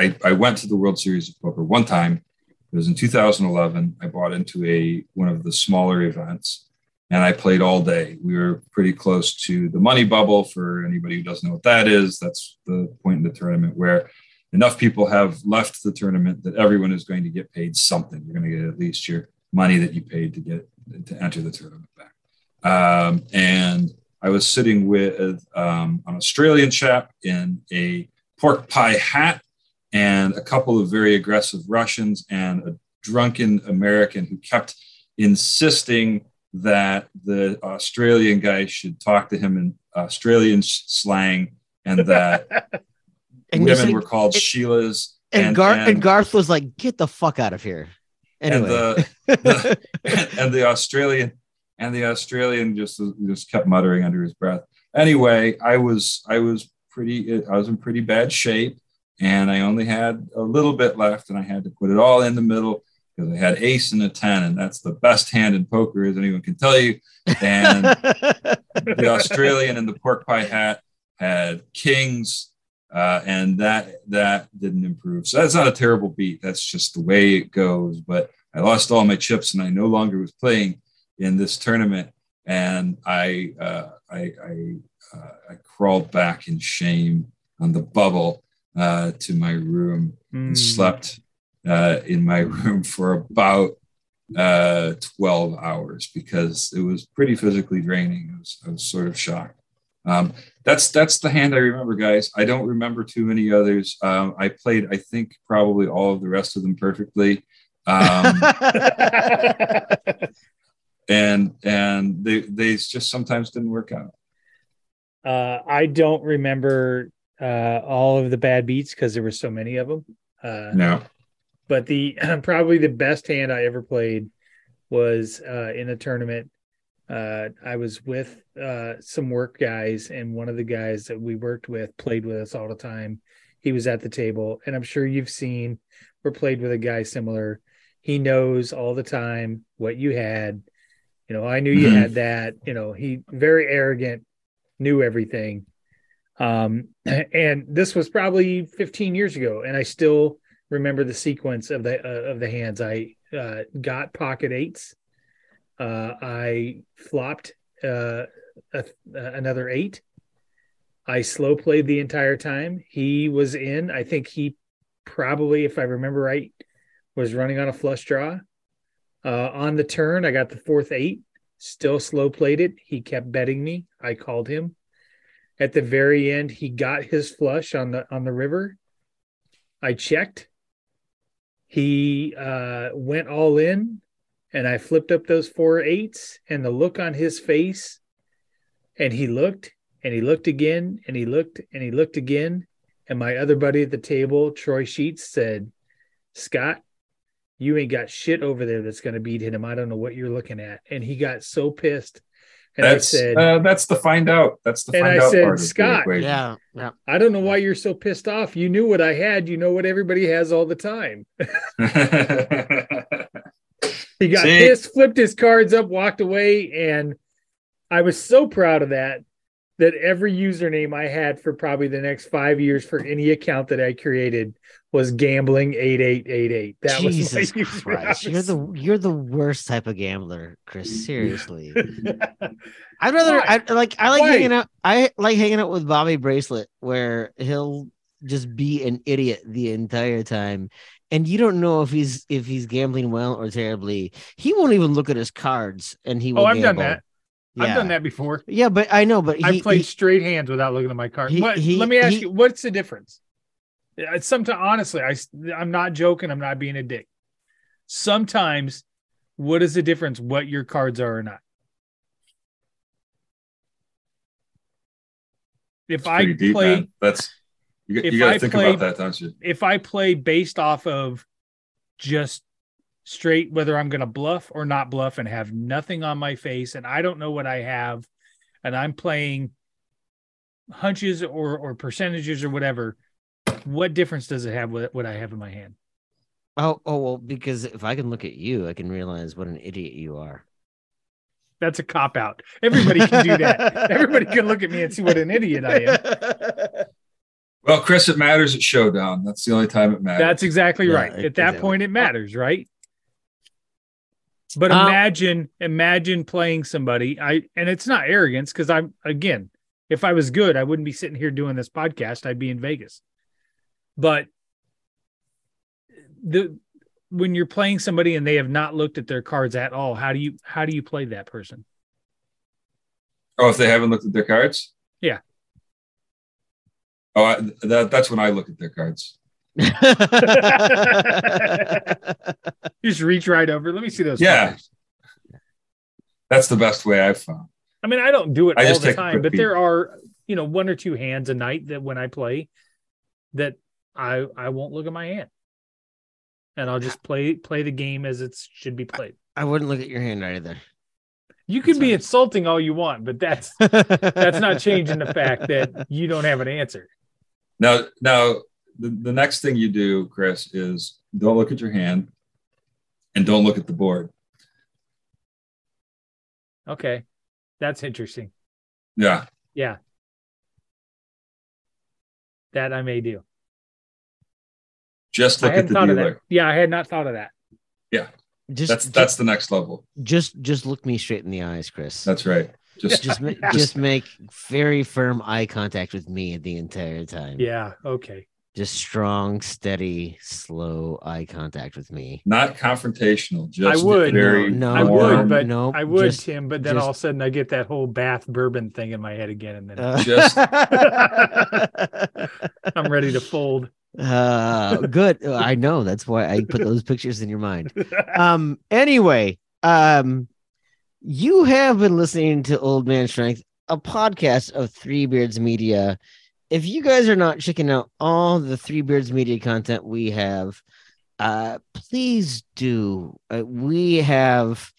I I went to the World Series of Poker one time. It was in 2011. I bought into a one of the smaller events, and I played all day. We were pretty close to the money bubble. For anybody who doesn't know what that is, that's the point in the tournament where enough people have left the tournament that everyone is going to get paid something. You're going to get at least your money that you paid to get to enter the tournament back. Um, and I was sitting with um, an Australian chap in a pork pie hat and a couple of very aggressive Russians and a drunken American who kept insisting that the Australian guy should talk to him in Australian slang and that And women were called and- Sheilas. and, Gar- and, Garth was like, "Get the fuck out of here." Anyway, and the, and the Australian and the Australian just just kept muttering under his breath. Anyway, I was I was pretty I was in pretty bad shape, and I only had a little bit left, and I had to put it all in the middle because I had ace and a ten, and that's the best hand in poker as anyone can tell you. And the Australian in the pork pie hat had kings, uh, and that that didn't improve. So that's not a terrible beat. That's just the way it goes. But I lost all my chips, and I no longer was playing in this tournament. And I uh, I I, uh, I crawled back in shame on the bubble uh, to my room and slept uh, in my room for about uh 12 hours because it was pretty physically draining. I was, I was sort of shocked. Um, that's that's the hand I remember, guys. I don't remember too many others. Um, I played, I think, probably all of the rest of them perfectly, um, and and they they just sometimes didn't work out. Uh, I don't remember uh, all of the bad beats because there were so many of them. Uh, No, but the probably the best hand I ever played was uh, in a tournament. Uh, I was with uh, some work guys, and one of the guys that we worked with played with us all the time. He was at the table, and I'm sure you've seen or played with a guy similar. He knows all the time what you had. You know, I knew you Mhm. had that. You know, he very arrogant, knew everything. Um, and this was probably 15 years ago, and I still remember the sequence of the uh, of the hands. I uh, got pocket eights. Uh, I flopped uh, a, another eight. I slow played the entire time. He was in. I think he probably, if I remember right, was running on a flush draw. Uh, on the turn, I got the fourth eight. Still slow played it. He kept betting me. I called him. At the very end, he got his flush on the on the river. I checked. He uh, went all in, and I flipped up those four eights. And the look on his face, and he looked, and he looked again, and he looked, and he looked again. And my other buddy at the table, Troy Sheets, said, "Scott, you ain't got shit over there that's going to beat him. I don't know what you're looking at." And he got so pissed. And that's I said, uh, that's the find out. That's the And find I out said, part of the "Scott." yeah, yeah. I don't know why you're so pissed off. You knew what I had. You know what everybody has all the time. He got See? pissed, flipped his cards up, walked away, and I was so proud of that. That every username I had for probably the next five years for any account that I created was gambling eight eight eight eight. That Jesus was my. Christ. You're the you're the worst type of gambler, Chris. Seriously. I'd rather Why? I like I like Why? hanging out I like hanging out with Bobby Bracelet where he'll just be an idiot the entire time. And you don't know if he's if he's gambling well or terribly. He won't even look at his cards and he oh, will oh, I've done that. Yeah. I've done that before. Yeah, but I know, but he, I've played he- straight hands without looking at my card. he- What- he- let me ask he- you, what's the difference? Uh, Sometimes, honestly, I I'm not joking. I'm not being a dick. Sometimes, what is the difference? What your cards are or not? If I deep, play, man. That's you, got- you got I to think play- about that, don't you? if I play based off of just straight whether I'm going to bluff or not bluff and have nothing on my face and I don't know what I have and I'm playing hunches or or percentages or whatever what difference does it have with what I have in my hand Oh, oh well, because if I can look at you, I can realize what an idiot you are. that's a cop out everybody can do that everybody can look at me and see what an idiot I am Well, Chris, it matters at showdown. That's the only time it matters. that's exactly Yeah, right at that exactly. point it matters right but Um, imagine imagine playing somebody i and it's not arrogance because i'm again if i was good i wouldn't be sitting here doing this podcast i'd be in vegas but the when you're playing somebody and they have not looked at their cards at all how do you how do you play that person oh, if they haven't looked at their cards. Yeah. Oh, I, that that's when I look at their cards. You just reach right over let me see those Yeah. cards. That's the best way I've found. i mean i don't do it I all just the time but peek. there are you know one or two hands a night that when i play that i i won't look at my hand and i'll just play play the game as it should be played I wouldn't look at your hand either. you can be Sorry. insulting all you want but that's that's not changing the fact that you don't have an answer Now, now the, the next thing you do, Chris, is don't look at your hand and don't look at the board. okay that's interesting Yeah. yeah that i may do Just look at the thought that dealer. yeah i had not thought of that Yeah. Just That's ju- that's the next level. just just look me straight in the eyes, Chris. That's right. Just just ma- just make very firm eye contact with me the entire time. yeah okay Just strong, steady, slow eye contact with me. not confrontational. Just would. very No, i would but no, i would just- tim but then just- all of a sudden i get that whole bath bourbon thing in my head again and then Uh, Just- i'm ready to fold uh, good. I know. That's why I put those pictures in your mind. um anyway um you have been listening to old man strength a podcast of three beards media if you guys are not checking out all the three beards media content we have uh please do. Uh, we have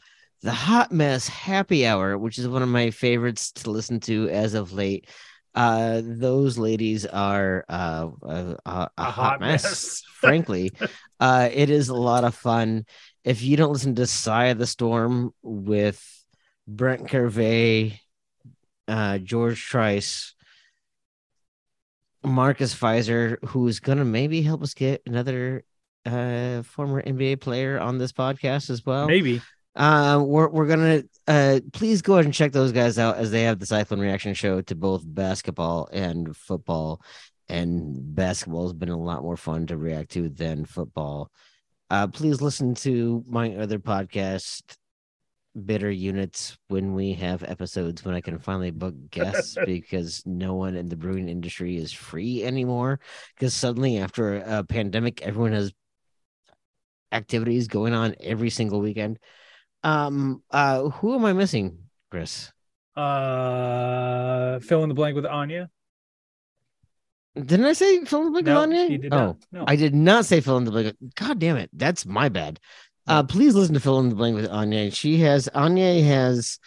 the hot mess happy hour which is one of my favorites to listen to as of late. Uh those ladies are uh a, a, a hot, mess, frankly. Uh it is a lot of fun. If you don't listen to Side of the Storm with Brent Gervais, uh, George Trice, Marcus Fizer, who's gonna maybe help us get another uh former NBA player on this podcast as well. maybe Uh, we're we're gonna uh please go ahead and check those guys out as they have the Cyclone Reaction show to both basketball and football. And basketball has been a lot more fun to react to than football. Uh, please listen to my other podcast, Bitter Units, when we have episodes when I can finally book guests because no one in the brewing industry is free anymore. Because suddenly, after a pandemic, everyone has activities going on every single weekend. Um, uh, who am I missing, Chris? uh fill in the blank with anya Didn't I say fill in the blank no with Anya? you did oh, not no I did not say fill in the blank. God damn it. That's my bad. Uh, please listen to fill in the blank with Anya. She has Anya has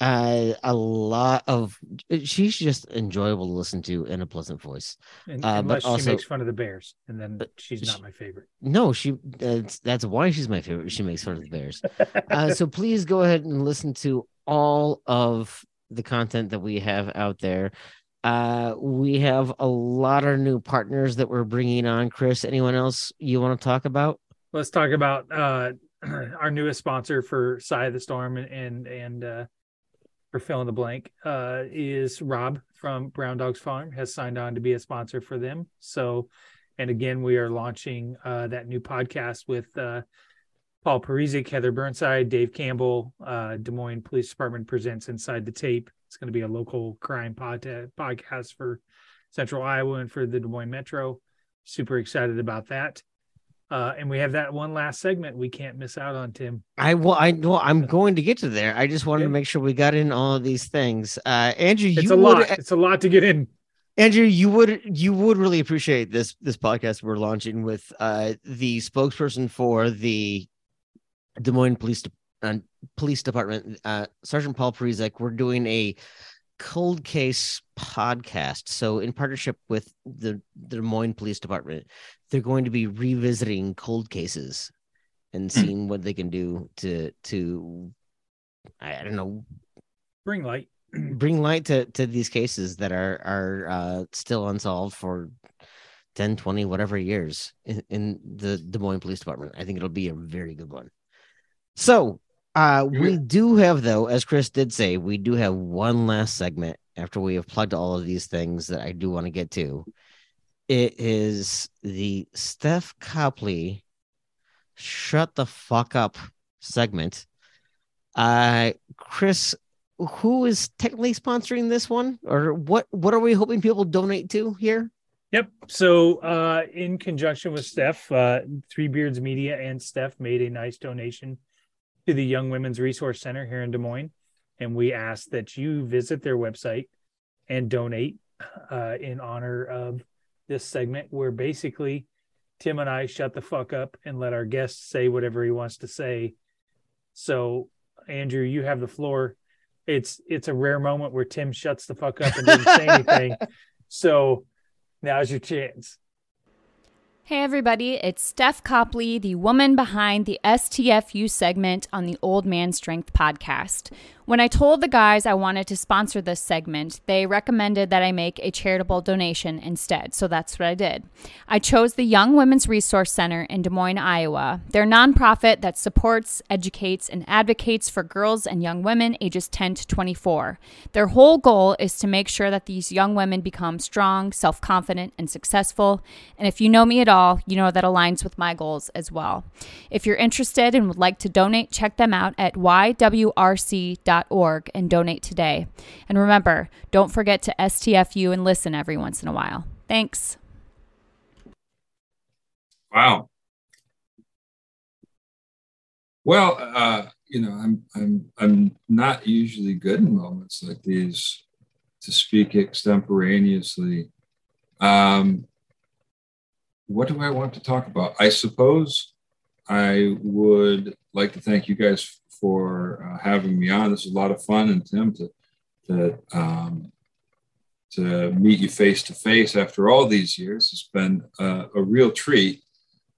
uh, a lot of she's just enjoyable to listen to in a pleasant voice. And, Uh, but unless also- she makes fun of the Bears, and then she's she- not my favorite. No, she that's that's why she's my favorite. She makes fun of the Bears. Uh, so please go ahead and listen to all of the content that we have out there. Uh, we have a lot of new partners that we're bringing on. Chris, anyone else you want to talk about? Let's talk about uh, our newest sponsor for Side of the Storm and and, uh, for fill in the blank uh, is Rob from Brown Dogs Farm has signed on to be a sponsor for them. So, and again, we are launching uh, that new podcast with uh, Paul Parizek, Heather Burnside, Dave Campbell, uh, Des Moines Police Department presents Inside the Tape. It's going to be a local crime pod- podcast for Central Iowa and for the Des Moines Metro. Super excited about that. Uh, and we have that one last segment we can't miss out on, Tim. I well, I well, I'm going to get to there. I just wanted to make sure we got in all of these things. Uh, Andrew, It's you a would lot. It's a lot to get in. Andrew, you would you would really appreciate this this podcast we're launching with uh the spokesperson for the Des Moines Police De- uh, Police Department, uh, Sergeant Paul Parizek. We're doing a cold case podcast. So in partnership with the, the Des Moines Police Department, they're going to be revisiting cold cases and Hmm. seeing what they can do to to I, I don't know Bring light. bring light to to these cases that are are uh still unsolved for 10 20 whatever years in, in the Des Moines Police Department. I think it'll be a very good one. So, uh we do have though as Chris did say, we do have one last segment after we have plugged all of these things that I do want to get to. It is the Steph Copley shut the fuck up segment. Uh Chris who is technically sponsoring this one or what what are we hoping people donate to here Yep. So, uh, in conjunction with Steph, uh, Three Beards Media and Steph made a nice donation to the Young Women's Resource Center here in Des Moines, and we ask that you visit their website and donate uh, in honor of this segment, where basically Tim and I shut the fuck up and let our guest say whatever he wants to say. So, Andrew, you have the floor. It's it's a rare moment where Tim shuts the fuck up and doesn't say anything. So now's your chance. Hey everybody, it's Steph Copley, the woman behind the STFU segment on the Old Man Strength podcast. When I told the guys I wanted to sponsor this segment, they recommended that I make a charitable donation instead, so that's what I did. I chose the Young Women's Resource Center in Des Moines, Iowa. They're a nonprofit that supports, educates, and advocates for girls and young women ages 10 to 24. Their whole goal is to make sure that these young women become strong, self confident, and successful. And if you know me at all, you know that aligns with my goals as well. If you're interested and would like to donate, check them out at ywrc.org and donate today. And remember, don't forget to STFU and listen every once in a while. Thanks. Wow. Well, uh, you know, I'm I'm I'm not usually good in moments like these to speak extemporaneously. Um, what do I want to talk about? I suppose I would like to thank you guys for uh, having me on. This is a lot of fun, and Tim to to um, to meet you face to face after all these years has been a real treat.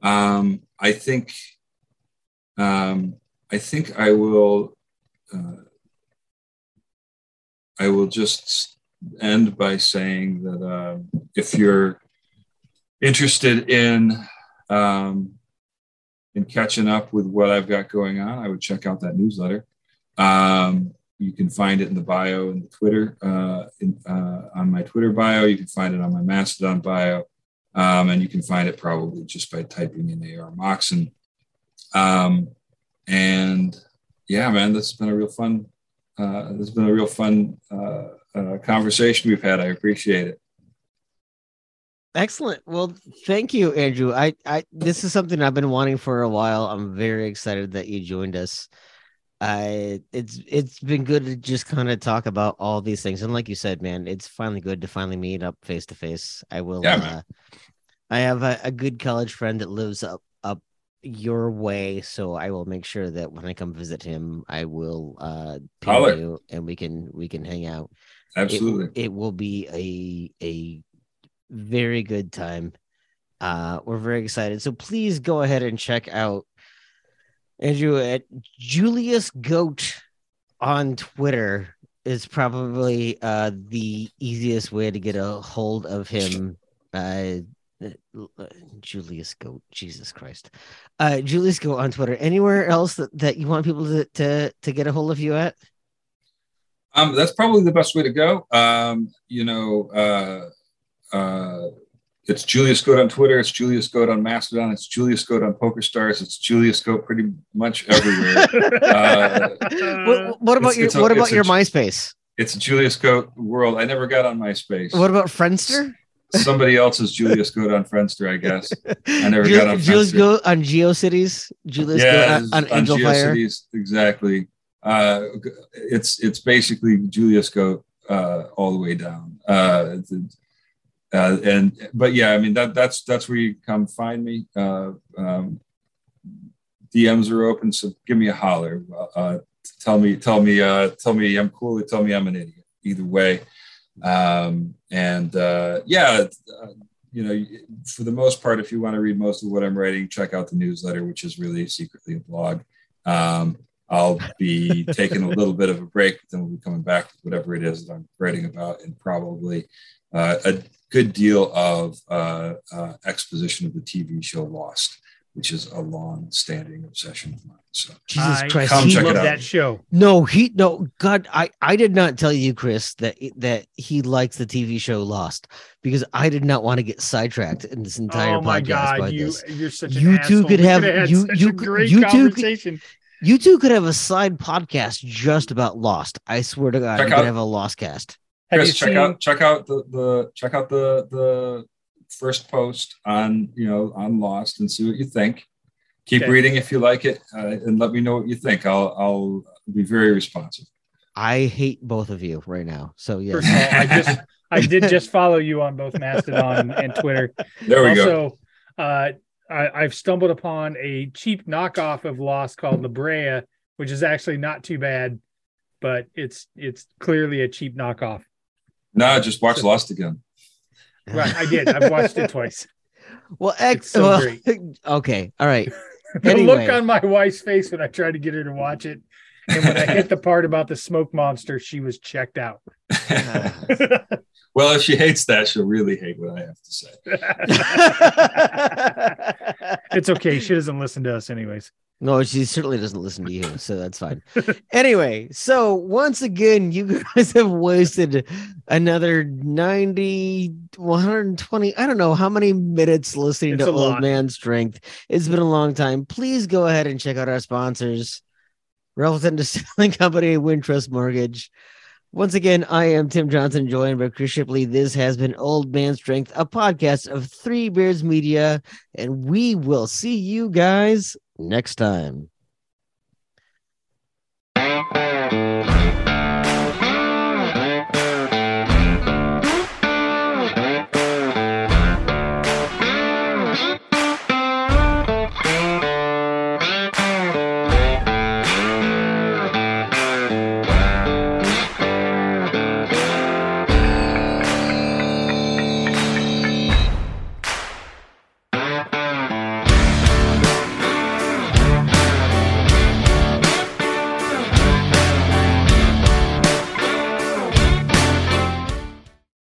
Um, I think um, I think I will uh, I will just end by saying that uh, if you're interested in um, in catching up with what I've got going on, I would check out that newsletter. Um, you can find it in the bio in the Twitter, uh, in, uh, on my Twitter bio. You can find it on my Mastodon bio. Um, and you can find it probably just by typing in AR Moxon. Um, and yeah, man, this has been a real fun. Uh, this has been a real fun uh, uh, conversation we've had. I appreciate it. Excellent. Well thank you andrew. I i this is something i've been wanting for a while. I'm very excited that you joined us. I it's it's been good to just kind of talk about all these things. And like you said man it's finally good to finally meet up face to face i will Yeah, uh, i have a, a good college friend that lives up up your way, so I will make sure that when I come visit him, I will uh ping you and we can we can hang out. Absolutely. It, it will be a a very good time. Uh we're very excited. So please go ahead and check out Andrew at Julius Goat on Twitter is probably uh the easiest way to get a hold of him. Uh Julius Goat, Jesus Christ. Uh Julius Goat on Twitter. Anywhere else that, that you want people to, to to get a hold of you at? Um, that's probably the best way to go. Um, you know, uh, uh, it's Julius Goat on Twitter. It's Julius Goat on Mastodon. It's Julius Goat on Poker Stars. It's Julius Goat pretty much everywhere. Uh, what, what about it's- your it's a- what about it's a your MySpace? it's a Julius Goat world. I never got on MySpace. What about Friendster? Somebody else's Julius Goat on Friendster, I guess. I never Ju- got on Julius Friendster. Goat on GeoCities. Julius yeah, Goat on, on Angel Fire. GeoCities, exactly. Uh, it's it's basically Julius Goat uh, all the way down. Uh, the- uh, and but yeah, I mean that that's that's where you come find me. Uh, um, DMs are open, so give me a holler. Uh, tell me, tell me, uh, tell me I'm cool. Or tell me I'm an idiot. Either way, um, and uh, yeah, uh, you know, for the most part, if you want to read most of what I'm writing, check out the newsletter, which is really secretly a blog. Um, I'll be taking a little bit of a break, but then we'll be coming back to whatever it is that I'm writing about, and probably uh, a good deal of uh, uh, exposition of the TV show Lost, which is a long-standing obsession of mine. So Jesus Christ! Come he- check it love out. that show. No, he no God. I I did not tell you, Chris, that that he likes the TV show Lost because I did not want to get sidetracked in this entire oh my podcast god, by you this. you're such an You two asshole. could have- had you- such you a great you two could- You two could have a side podcast just about Lost. I swear to God, Check you could out- have a Lost cast. Have you Chris, check seen? out check out the the check out the the first post on you know on Lost and see what you think. Keep Okay. reading if you like it, uh, and let me know what you think. I'll I'll be very responsive. I hate both of you right now. So yeah, First of all, I just I did just follow you on both Mastodon and, and Twitter. There we go. also, uh, I, I've stumbled upon a cheap knockoff of Lost called La Brea, which is actually not too bad, but it's it's clearly a cheap knockoff. No, just watch Lost again. Right, I did. I've watched it twice. well, ex- so well, okay, all right. The Anyway. look on my wife's face when I tried to get her to watch it, and when I hit the part about the smoke monster, she was checked out. Ah. Well, if she hates that, she'll really hate what I have to say. it's okay. She doesn't listen to us, anyways. No, she certainly doesn't listen to you, so that's fine. anyway, so once again, you guys have wasted another 90, 120, I don't know how many minutes listening It's to a Old lot. Man Strength. It's been a long time. Please go ahead and check out our sponsors, Revelton Distilling Company, Wintrust Mortgage. Once again, I am Tim Johnson, joined by Chris Shipley. This has been Old Man Strength, a podcast of Three Beards Media, and we will see you guys next time.